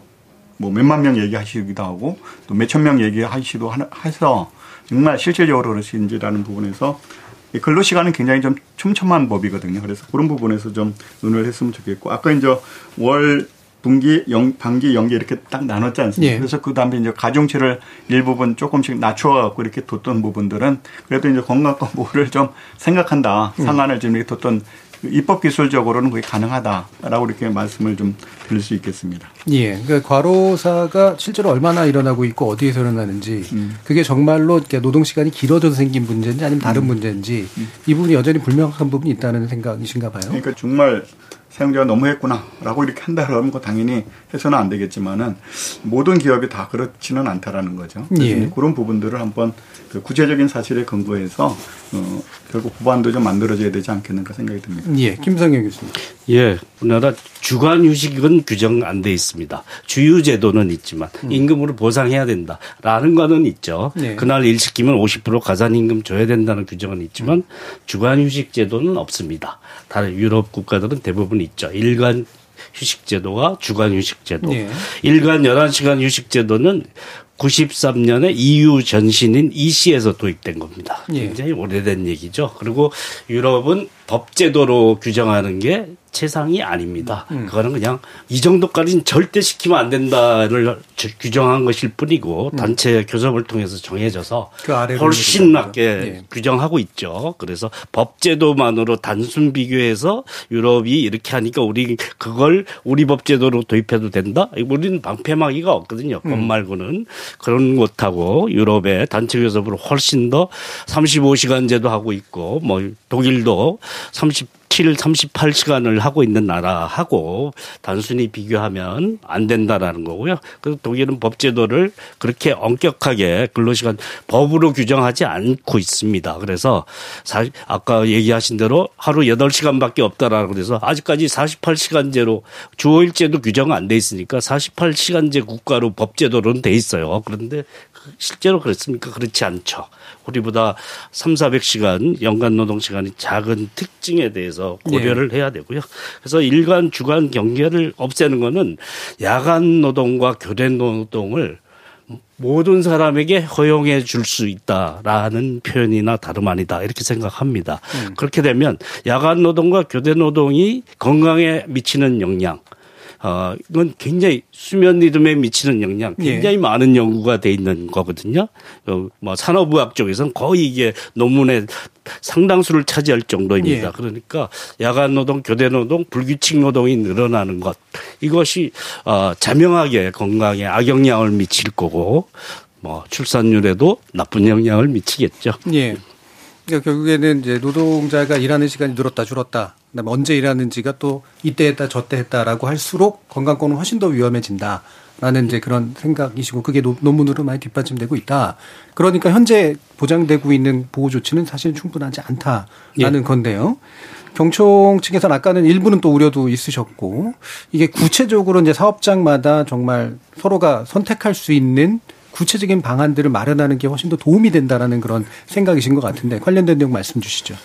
뭐 몇만 명 얘기하시기도 하고 또 몇천 명 얘기하시기도 해서 정말 실질적으로 그러신지라는 부분에서 근로 시간은 굉장히 좀 촘촘한 법이거든요. 그래서 그런 부분에서 좀 논의를 했으면 좋겠고 아까 이제 월 분기, 영, 반기, 연기 이렇게 딱 나눴지 않습니까? 예. 그래서 그 다음에 이제 가중치를 일부분 조금씩 낮춰 갖고 이렇게 뒀던 부분들은 그래도 이제 건강권보호를 좀 생각한다. 음. 상한을 좀 이렇게 뒀던 입법 기술적으로는 그게 가능하다라고 이렇게 말씀을 좀 드릴 수 있겠습니다. 예. 그러니까 과로사가 실제로 얼마나 일어나고 있고 어디에서 일어나는지 음. 그게 정말로 노동 시간이 길어져서 생긴 문제인지 아니면 다른 음. 문제인지 음. 이 부분이 여전히 불명확한 부분이 있다는 생각이신가 봐요. 그러니까 정말 사용자가 너무했구나라고 이렇게 한다 그러면 당연히 해서는 안 되겠지만은 모든 기업이 다 그렇지는 않다라는 거죠. 예. 그런 부분들을 한번 그 구체적인 사실에 근거해서 어, 결국 법안도 좀 만들어져야 되지 않겠는가 생각이 듭니다. 예, 김성현 교수님. 예, 우리나라 주간 휴식은 규정 안 돼 있습니다. 주유 제도는 있지만 음. 임금으로 보상해야 된다라는 거는 있죠. 네. 그날 일 시키면 50% 가산 임금 줘야 된다는 규정은 있지만 음. 주간 휴식 제도는 없습니다. 다른 유럽 국가들은 대부분 있죠. 일간 휴식 제도와 주간 휴식 제도. 네. 일간 11시간 휴식 제도는 93년에 EU 전신인 EC에서 도입된 겁니다. 예. 굉장히 오래된 얘기죠. 그리고 유럽은 법제도로 규정하는 게 최상이 아닙니다. 음. 그거는 그냥 이 정도까지는 절대 시키면 안 된다를 규정한 것일 뿐이고 음. 단체 교섭을 통해서 정해져서 그 훨씬 낮게 네. 규정하고 있죠. 그래서 법제도만으로 단순 비교해서 유럽이 이렇게 하니까 우리 그걸 우리 법제도로 도입해도 된다? 우리는 방패막이가 없거든요. 음. 법 말고는 그런 것하고 유럽의 단체 교섭으로 훨씬 더 35시간제도 하고 있고 뭐 독일도 37, 38시간을 하고 있는 나라하고 단순히 비교하면 안 된다라는 거고요. 그 독일은 법제도를 그렇게 엄격하게 근로시간 법으로 규정하지 않고 있습니다. 그래서 사, 아까 얘기하신 대로 하루 8시간밖에 없다라고 그래서 아직까지 48시간제로 주어일제도 규정 안 돼 있으니까 48시간제 국가로 법제도로는 돼 있어요. 그런데 실제로 그렇습니까? 그렇지 않죠. 우리보다 3, 400시간 연간 노동 시간이 작은 특징에 대해서 고려를 네. 해야 되고요. 그래서 일간 주간 경계를 없애는 거는 야간 노동과 교대 노동을 모든 사람에게 허용해 줄 수 있다라는 표현이나 다름 아니다 이렇게 생각합니다. 음. 그렇게 되면 야간 노동과 교대 노동이 건강에 미치는 영향 어, 이건 굉장히 수면 리듬에 미치는 영향 예. 굉장히 많은 연구가 돼 있는 거거든요. 어, 뭐 산업의학 쪽에서는 거의 이게 논문의 상당수를 차지할 정도입니다. 예. 그러니까 야간 노동, 교대 노동, 불규칙 노동이 늘어나는 것 이것이 어, 자명하게 건강에 악영향을 미칠 거고 뭐 출산율에도 나쁜 영향을 미치겠죠. 예. 그러니까 결국에는 이제 노동자가 일하는 시간이 늘었다 줄었다. 그다음에 언제 일하는지가 또 이때 했다 저때 했다라고 할수록 건강권은 훨씬 더 위험해진다. 라는 이제 그런 생각이시고 그게 노- 논문으로 많이 뒷받침되고 있다. 그러니까 현재 보장되고 있는 보호 조치는 사실 충분하지 않다라는 건데요. 경총 측에서는 아까는 일부는 또 우려도 있으셨고 이게 구체적으로 이제 사업장마다 정말 서로가 선택할 수 있는 구체적인 방안들을 마련하는 게 훨씬 더 도움이 된다라는 그런 생각이신 것 같은데 관련된 내용 말씀 주시죠.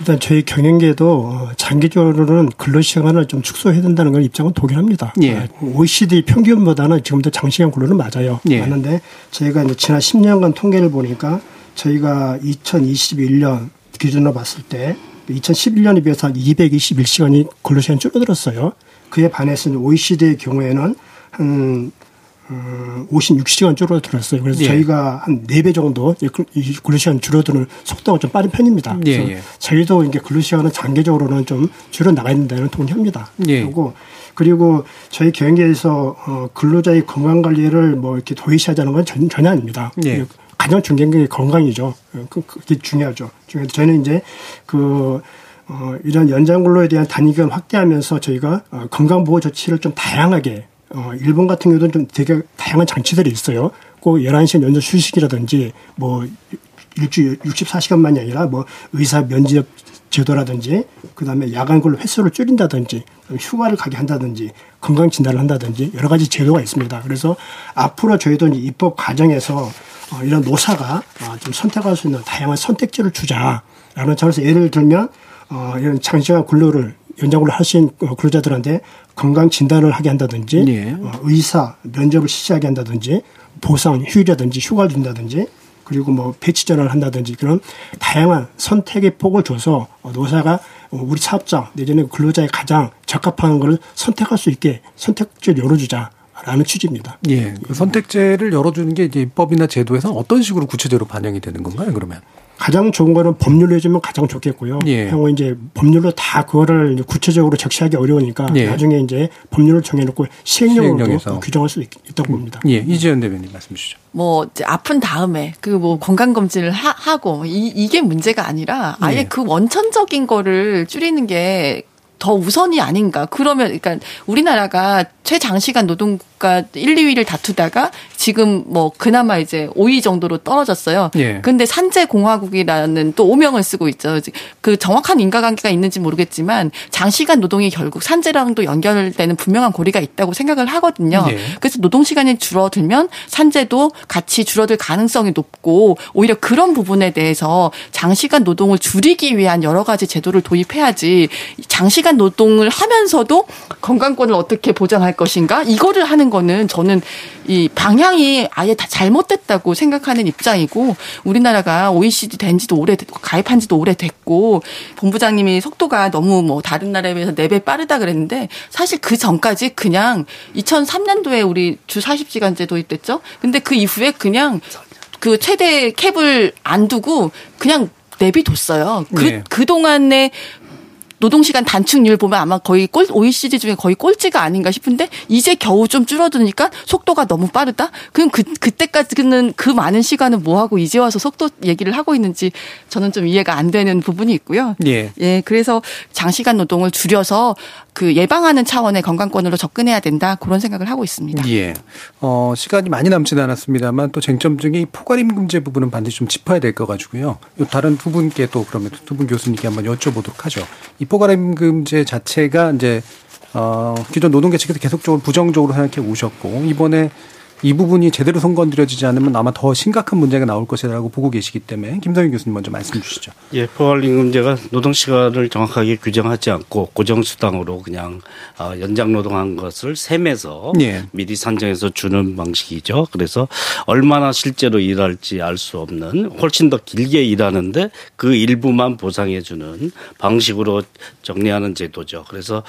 일단 저희 경영계도 어, 장기적으로는 근로 시간을 좀 축소해야 된다는 걸 입장은 동일합니다. 예. 아, OECD 평균보다는 지금도 장시간 근로는 맞아요. 예. 맞는데 저희가 이제 지난 10년간 통계를 보니까 저희가 2021년 기준으로 봤을 때 2011년에 비해서 한 221시간이 근로시간이 줄어들었어요. 그에 반해서 OECD의 경우에는 한 음, 56시간 줄어들었어요. 그래서 예. 저희가 한 4배 정도 근- 이 근로시간 줄어드는 속도가 좀 빠른 편입니다. 예, 그래서 예. 저희도 이제 근로시간은 장기적으로는 좀 줄여 나가야 된다는 동의합니다. 예. 그리고 그리고 저희 경영계에서 어, 근로자의 건강 관리를 뭐 이렇게 도외시하자는 건 전, 전혀 아닙니다. 예. 가장 중요한 게 건강이죠. 어, 그- 그게 중요하죠. 저희는 이제 그 어, 이런 연장 근로에 대한 단위견 확대하면서 저희가 어, 건강 보호 조치를 좀 다양하게 어, 일본 같은 경우도 좀 되게 다양한 장치들이 있어요. 꼭 11시간 연속 휴식이라든지 뭐 일주일 64시간만이 아니라 뭐 의사 면접 제도라든지 그다음에 야간 근로 횟수를 줄인다든지 휴가를 가게 한다든지 건강 진단을 한다든지 여러 가지 제도가 있습니다. 그래서 앞으로 저희도 입법 과정에서 어, 이런 노사가 어, 좀 선택할 수 있는 다양한 선택지를 주자라는 차원에서 예를 들면 어, 이런 장시간 근로를 연장으로 하신 어, 근로자들한테 건강 진단을 하게 한다든지 예. 어, 의사 면접을 실시하게 한다든지 보상 휴일이라든지 휴가를 준다든지 그리고 뭐 배치 전환을 한다든지 그런 다양한 선택의 폭을 줘서 어, 노사가 어, 우리 사업자 내지는 근로자의 가장 적합한 것을 선택할 수 있게 선택지를 열어주자 라는 취지입니다. 예. 그 선택제를 열어주는 게 이제 입법이나 제도에서 어떤 식으로 구체적으로 반영이 되는 건가요, 그러면? 가장 좋은 거는 법률로 해주면 가장 좋겠고요. 예. 향후 이제 법률로 다 그거를 이제 구체적으로 적시하기 어려우니까 예. 나중에 이제 법률을 정해놓고 시행령으로도 시행령에서. 규정할 수 있, 다고 봅니다. 예. 이지연 대변인 말씀 주시죠. 뭐 이제 아픈 다음에 그 뭐 건강 검진을 하, 고 이, 이게 문제가 아니라 아예 네. 그 원천적인 거를 줄이는 게 더 우선이 아닌가. 그러면 그러니까 우리나라가 최장시간 노동국가 1, 2위를 다투다가 지금 뭐 그나마 이제 5위 정도로 떨어졌어요. 예. 근데 산재 공화국이라는 또 오명을 쓰고 있죠. 그 정확한 인과관계가 있는지 모르겠지만 장시간 노동이 결국 산재랑도 연결되는 분명한 고리가 있다고 생각을 하거든요. 예. 그래서 노동 시간이 줄어들면 산재도 같이 줄어들 가능성이 높고 오히려 그런 부분에 대해서 장시간 노동을 줄이기 위한 여러 가지 제도를 도입해야지 장시간 노동을 하면서도 건강권을 어떻게 보장할 것인가 이거를 하는 거는 저는 이 방향이 아예 다 잘못됐다고 생각하는 입장이고 우리나라가 OECD 된 지도 오래 가입한 지도 오래됐고 본부장님이 속도가 너무 뭐 다른 나라에 비해서 4배 빠르다 그랬는데 사실 그 전까지 그냥 2003년도에 우리 주 40시간제 도입됐죠. 근데 그 이후에 그냥 그 최대 캡을 안 두고 그냥 내비뒀어요. 그, 네. 그동안에 노동시간 단축률 보면 아마 거의 꼴, OECD 중에 거의 꼴찌가 아닌가 싶은데 이제 겨우 좀 줄어드니까 속도가 너무 빠르다? 그럼 그, 그때까지는 그 많은 시간은 뭐하고 이제 와서 속도 얘기를 하고 있는지 저는 좀 이해가 안 되는 부분이 있고요. 예. 예, 그래서 장시간 노동을 줄여서 그 예방하는 차원의 건강권으로 접근해야 된다. 그런 생각을 하고 있습니다. 예. 어, 시간이 많이 남지는 않았습니다만 또 쟁점 중에 이 포괄임 금제 부분은 반드시 좀 짚어야 될 것 가지고요. 요 다른 두 분께 또 그러면 두 분 교수님께 한번 여쭤보도록 하죠. 이 포괄임 금제 자체가 이제 어, 기존 노동계 측에서 계속적으로 부정적으로 생각해 오셨고 이번에 이 부분이 제대로 손건드려지지 않으면 아마 더 심각한 문제가 나올 것이라고 보고 계시기 때문에 김성희 교수님 먼저 말씀 주시죠. 예, 포괄임금제가 노동 시간을 정확하게 규정하지 않고 고정 수당으로 그냥 어, 연장 노동한 것을 셈해서 예. 미리 산정해서 주는 방식이죠. 그래서 얼마나 실제로 일할지 알 수 없는 훨씬 더 길게 일하는데 그 일부만 보상해 주는 방식으로 정리하는 제도죠. 그래서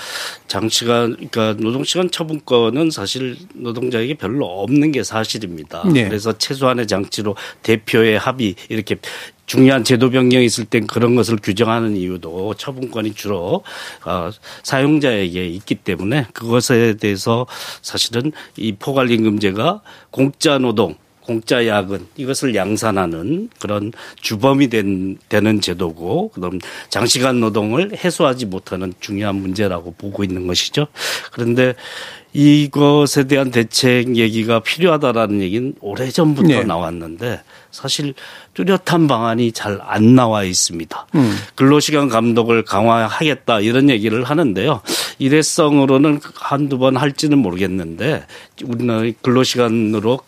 장시간 그러니까 노동 시간 처분권은 사실 노동자에게 별로 없는 게 사실입니다. 네. 그래서 최소한의 장치로 대표의 합의 이렇게 중요한 제도 변경이 있을 땐 그런 것을 규정하는 이유도 처분권이 주로 어, 사용자에게 있기 때문에 그것에 대해서 사실은 이 포괄임금제가 공짜 노동 공짜 야근 이것을 양산하는 그런 주범이 된, 되는 제도고 그다음 장시간 노동을 해소하지 못하는 중요한 문제라고 보고 있는 것이죠. 그런데 이것에 대한 대책 얘기가 필요하다라는 얘기는 오래전부터 네. 나왔는데 사실 뚜렷한 방안이 잘 안 나와 있습니다. 음. 근로시간 감독을 강화하겠다 이런 얘기를 하는데요. 일회성으로는 한두 번 할지는 모르겠는데 우리나라 근로시간으로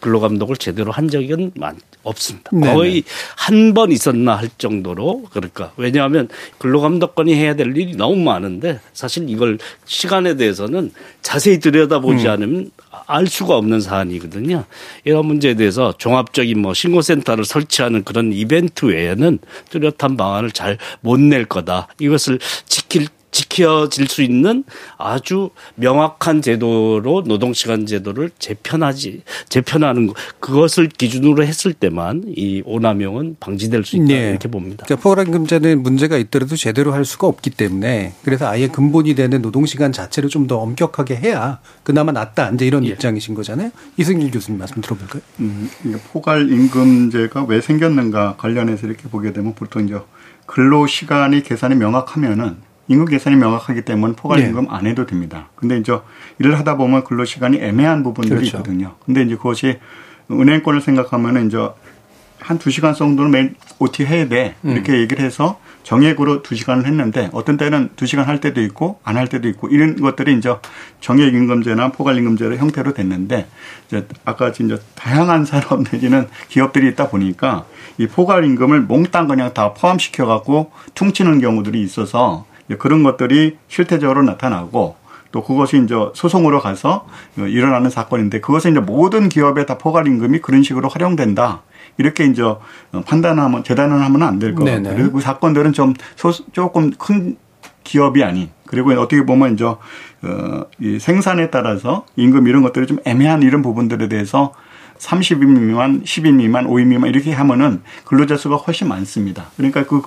근로감독을 제대로 한 적은 많, 없습니다. 거의 한 번 있었나 할 정도로 그럴까. 왜냐하면 근로감독관이 해야 될 일이 너무 많은데 사실 이걸 시간에 대해서는 자세히 들여다보지 음. 않으면 알 수가 없는 사안이거든요. 이런 문제에 대해서 종합적인 뭐 신고센터를 설치하는 그런 이벤트 외에는 뚜렷한 방안을 잘 못 낼 거다. 이것을 지킬 지켜질 수 있는 아주 명확한 제도로 노동시간 제도를 재편하지 재편하는 것 그것을 기준으로 했을 때만 이 오남용은 방지될 수 있다 네. 이렇게 봅니다. 그러니까 포괄임금제는 문제가 있더라도 제대로 할 수가 없기 때문에 그래서 아예 근본이 되는 노동시간 자체를 좀 더 엄격하게 해야 그나마 낫다 이제 이런 입장이신 거잖아요. 이승길 교수님 말씀 들어볼까요? 음, 포괄 임금제가 왜 생겼는가 관련해서 이렇게 보게 되면 보통 이제 근로 시간이 계산이 명확하면은 임금 계산이 명확하기 때문에 포괄 네. 임금 안 해도 됩니다. 근데 이제 일을 하다 보면 근로 시간이 애매한 부분들이 그렇죠. 있거든요. 근데 이제 그것이 은행권을 생각하면은 이제 한 두 시간 정도는 매일 OT 해야 돼. 이렇게 얘기를 해서 정액으로 두 시간을 했는데 어떤 때는 두 시간 할 때도 있고 안 할 때도 있고 이런 것들이 이제 정액 임금제나 포괄 임금제의 형태로 됐는데 이제 아까 이제 다양한 산업 내지는 기업들이 있다 보니까 이 포괄 임금을 몽땅 그냥 다 포함시켜 갖고 퉁치는 경우들이 있어서 그런 것들이 실태적으로 나타나고 또 그것이 이제 소송으로 가서 일어나는 사건인데 그것은 이제 모든 기업에 다 포괄 임금이 그런 식으로 활용된다. 이렇게 이제 판단하면 재단을 하면 안될 네네. 그리고 그 사건들은 좀 소, 조금 큰 기업이 아닌 그리고 어떻게 보면 이제 어, 이 생산에 따라서 임금 이런 것들이 좀 애매한 이런 부분들에 대해서 30인 미만, 10인 미만, 5인 미만 이렇게 하면은 근로자 수가 훨씬 많습니다. 그러니까 그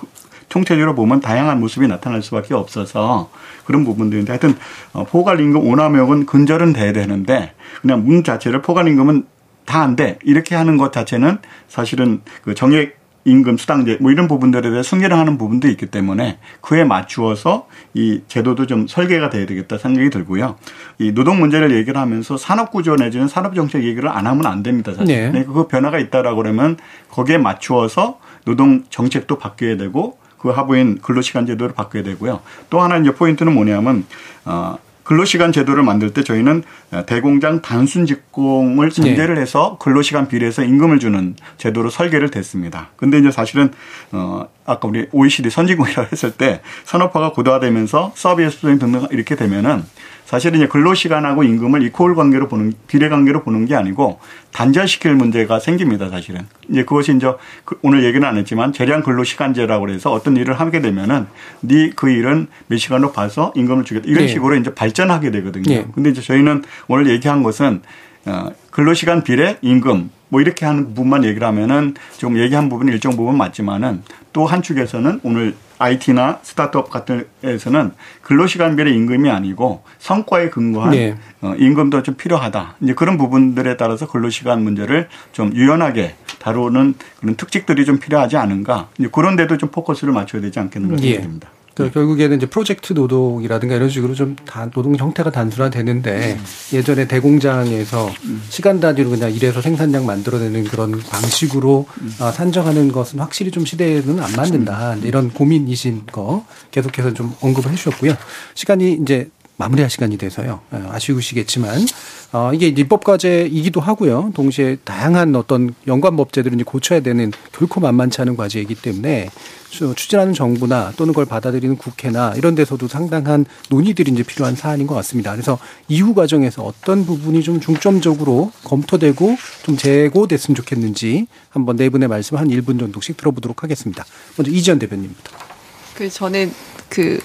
총체적으로 보면 다양한 모습이 나타날 수밖에 없어서 그런 부분들인데 하여튼 어, 포괄임금 오남용은 근절은 돼야 되는데 그냥 문 자체를 포괄임금은 다 안 돼. 이렇게 하는 것 자체는 사실은 그 정액 임금 수당제 뭐 이런 부분들에 대해 승계를 하는 부분도 있기 때문에 그에 맞추어서 이 제도도 좀 설계가 돼야 되겠다 생각이 들고요. 이 노동 문제를 얘기를 하면서 산업 구조 내지는 산업 정책 얘기를 안 하면 안 됩니다. 사실. 네. 그러니까 그 변화가 있다라고 그러면 거기에 맞추어서 노동 정책도 바뀌어야 되고 그 하부인 근로시간 제도를 바꿔야 되고요. 또 하나 이제 포인트는 뭐냐면 어 근로시간 제도를 만들 때 저희는 대공장 단순 직공을 전제를 해서 근로시간 비례해서 임금을 주는 제도로 설계를 됐습니다. 근데 이제 사실은 어 아까 우리 OECD 선진국이라고 했을 때 산업화가 고도화되면서 서비스 수행 등등 이렇게 되면은 사실은 이제 근로시간하고 임금을 이퀄 관계로 보는 비례 관계로 보는 게 아니고 단절시킬 문제가 생깁니다. 사실은 이제 그것이 이제 그 오늘 얘기는 안 했지만 재량 근로시간제라고 해서 어떤 일을 하게 되면은 네 그 일은 몇 시간으로 봐서 임금을 주겠다 이런 네. 식으로 이제 발전하게 되거든요. 네. 근데 이제 저희는 오늘 얘기한 것은 어, 근로시간 비례 임금 뭐 이렇게 하는 부분만 얘기를 하면은 좀 얘기한 부분이 일정 부분 맞지만은 또 한 축에서는 오늘 IT나 스타트업 같은 데서는 근로시간 비례 임금이 아니고 성과에 근거한 네. 어, 임금도 좀 필요하다. 이제 그런 부분들에 따라서 근로시간 문제를 좀 유연하게 다루는 그런 특징들이 좀 필요하지 않은가. 이제 그런 데도 좀 포커스를 맞춰야 되지 않겠는가 예. 생각됩니다. 그 결국에는 이제 프로젝트 노동이라든가 이런 식으로 좀 다 노동 형태가 단순화되는데 예전에 대공장에서 시간 단위로 그냥 일해서 생산량 만들어내는 그런 방식으로 아, 산정하는 것은 확실히 좀 시대에는 안 맞는다. 이런 고민이신 거 계속해서 좀 언급을 해주셨고요. 시간이 이제 마무리할 시간이 돼서요. 어, 아쉬우시겠지만 어, 이게 입법 과제이기도 하고요. 동시에 다양한 어떤 연관 법제들을 고쳐야 되는 결코 만만치 않은 과제이기 때문에 추진하는 정부나 또는 그걸 받아들이는 국회나 이런 데서도 상당한 논의들이 이제 필요한 사안인 것 같습니다. 그래서 이후 과정에서 어떤 부분이 좀 중점적으로 검토되고 좀 재고됐으면 좋겠는지 한번 네 분의 말씀 한 1분 정도씩 들어보도록 하겠습니다. 먼저 이지연 대변인입니다. 그 저는 그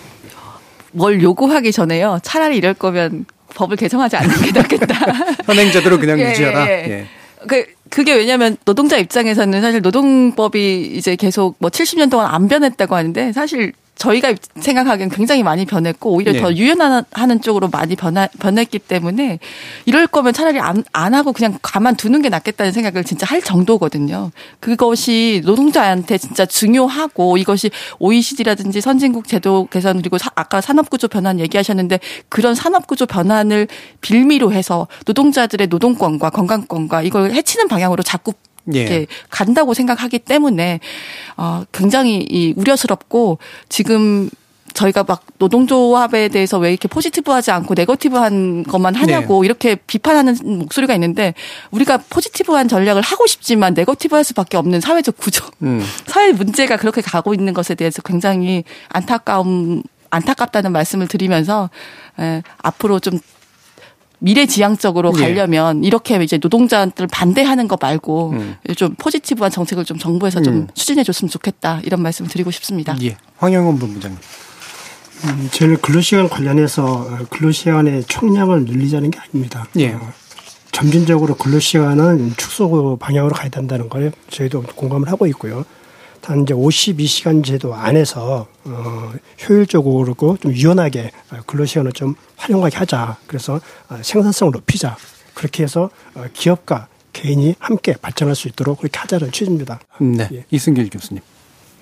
뭘 요구하기 전에요. 차라리 이럴 거면 법을 개정하지 않는 게 낫겠다. 현행제대로 그냥 예, 유지하라. 예. 예. 그 그게 왜냐하면 노동자 입장에서는 사실 노동법이 이제 계속 뭐 70년 동안 안 변했다고 하는데 사실 저희가 생각하기엔 굉장히 많이 변했고 오히려 네. 더 유연하는 쪽으로 많이 변하, 변했기 때문에 이럴 거면 차라리 안, 안 하고 그냥 가만 두는 게 낫겠다는 생각을 진짜 할 정도거든요. 그것이 노동자한테 진짜 중요하고 이것이 OECD라든지 선진국 제도 개선 그리고 사, 아까 산업구조 변환 얘기하셨는데 그런 산업구조 변환을 빌미로 해서 노동자들의 노동권과 건강권과 이걸 해치는 방향으로 자꾸 예. 간다고 생각하기 때문에 어 굉장히 이 우려스럽고 지금 저희가 막 노동조합에 대해서 왜 이렇게 포지티브하지 않고 네거티브한 것만 하냐고 네. 이렇게 비판하는 목소리가 있는데 우리가 포지티브한 전략을 하고 싶지만 네거티브할 수밖에 없는 사회적 구조, 음. 사회 문제가 그렇게 가고 있는 것에 대해서 굉장히 안타까움 안타깝다는 말씀을 드리면서 에, 앞으로 좀 미래지향적으로 예. 가려면 예. 이렇게 이제 노동자들 반대하는 거 말고 음. 좀 포지티브한 정책을 좀 정부에서 좀 음. 추진해 줬으면 좋겠다 이런 말씀을 드리고 싶습니다. 예. 황영원 본부장님. 음, 저는 근로시간 관련해서 근로시간의 총량을 늘리자는 게 아닙니다. 예. 어, 점진적으로 근로시간은 축소 방향으로 가야 된다는 걸 저희도 공감을 하고 있고요. 단 이제 52시간 제도 안에서 어 효율적으로 좀 유연하게 근로시간을 좀 활용하게 하자. 그래서 어, 생산성을 높이자. 그렇게 해서 어, 기업과 개인이 함께 발전할 수 있도록 그렇게 하자는 취지입니다. 네. 예. 이승길 교수님.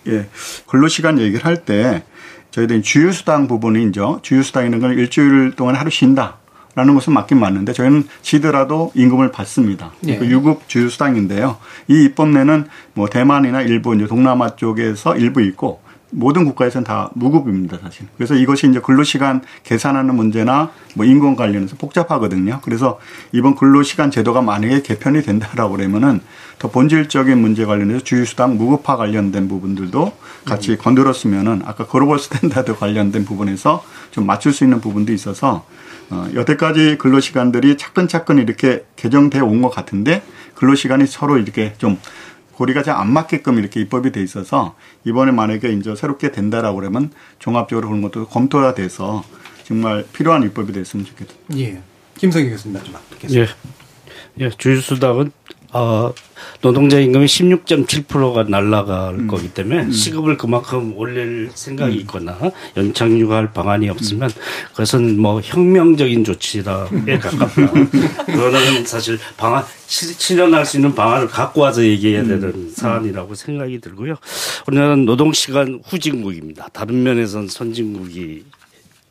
예. 근로시간 얘기를 할 때 저희들이 주휴수당 부분이죠. 주휴수당 이건 일주일 동안 하루 쉰다. 라는 것은 맞긴 맞는데 저희는 쉬더라도 임금을 받습니다. 예. 그 유급 주휴수당인데요. 이 입법례는 뭐 대만이나 일본, 동남아 쪽에서 일부 있고 모든 국가에서는 다 무급입니다, 사실. 그래서 이것이 이제 근로시간 계산하는 문제나 뭐 인권 관련해서 복잡하거든요. 그래서 이번 근로시간 제도가 만약에 개편이 된다라고 그러면은 더 본질적인 문제 관련해서 주휴수당 무급화 관련된 부분들도 같이 음. 건드렸으면은 아까 global standard 관련된 부분에서 좀 맞출 수 있는 부분도 있어서 어, 여태까지 근로시간들이 차근차근 이렇게 개정되어 온것 같은데 근로시간이 서로 이렇게 좀 고리가 잘 안 맞게끔 이렇게 입법이 돼 있어서 이번에 만약에 이제 새롭게 된다라고 그러면 종합적으로 그런 것도 검토가 돼서 정말 필요한 입법이 됐으면 좋겠다. 예. 김성희 교수님 좀 듣겠습니다. 예. 예. 주주수당은 어, 노동자 임금이 16.7%가 날라갈 음. 거기 때문에 음. 시급을 그만큼 올릴 생각이 음. 있거나 육아할 방안이 없으면 그것은 뭐 혁명적인 조치에 가깝다. 그거는 사실 방안 실현할 수 있는 방안을 갖고 와서 얘기해야 되는 음. 사안이라고 생각이 들고요. 우리나라는 노동시간 후진국입니다. 다른 면에서는 선진국이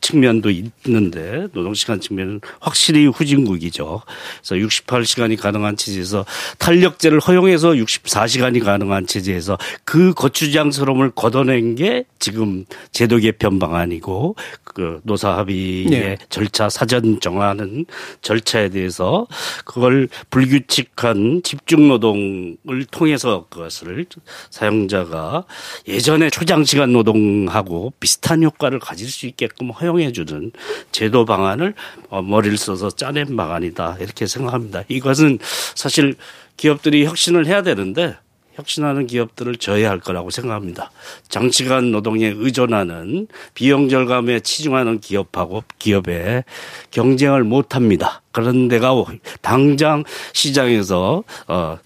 측면도 있는데 노동시간 측면은 확실히 후진국이죠. 그래서 68시간이 가능한 체제에서 탄력제를 허용해서 64시간이 가능한 체제에서 그 거추장스러움을 걷어낸 게 지금 제도 개편 방안이고 그 노사 합의의 네. 절차 사전 정하는 절차에 대해서 그걸 불규칙한 집중 노동을 통해서 그것을 사용자가 예전에 초장시간 노동하고 비슷한 효과를 가질 수 있게끔 허용 허용해주는 제도 방안을 어, 머리를 써서 짜낸 방안이다 이렇게 생각합니다. 이것은 사실 기업들이 혁신을 해야 되는데 혁신하는 기업들을 저해할 거라고 생각합니다. 장시간 노동에 의존하는 비용 절감에 치중하는 기업하고 기업에 경쟁을 못 합니다. 그런 데가 당장 시장에서 어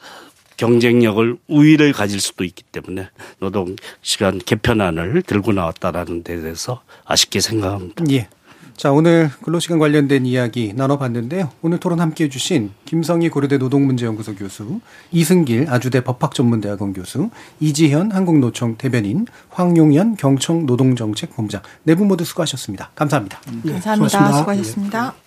경쟁력을 우위를 가질 수도 있기 때문에 노동 시간 개편안을 들고 나왔다라는 데 대해서 아쉽게 생각합니다. 예. 자, 오늘 근로시간 관련된 이야기 나눠봤는데요. 오늘 토론 함께 해주신 김성희 고려대 노동문제연구소 교수, 이승길 아주대 법학전문대학원 교수, 이지현 한국노총 대변인, 황용현 경청 노동정책본부장 네 분 모두 수고하셨습니다. 감사합니다. 네, 감사합니다. 수고하셨습니다. 수고하셨습니다.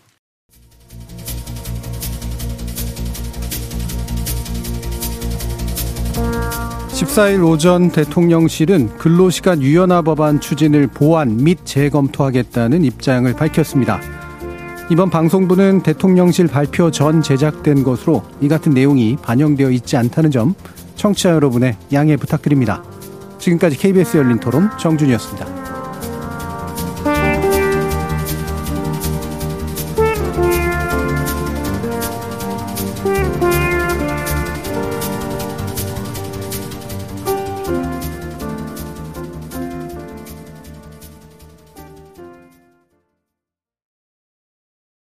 14일 오전 대통령실은 근로시간 유연화 법안 추진을 보완 및 재검토하겠다는 입장을 밝혔습니다. 이번 방송부는 대통령실 발표 전 제작된 것으로 이 같은 내용이 반영되어 있지 않다는 점 청취자 여러분의 양해 부탁드립니다. 지금까지 KBS 열린 토론 정준이었습니다.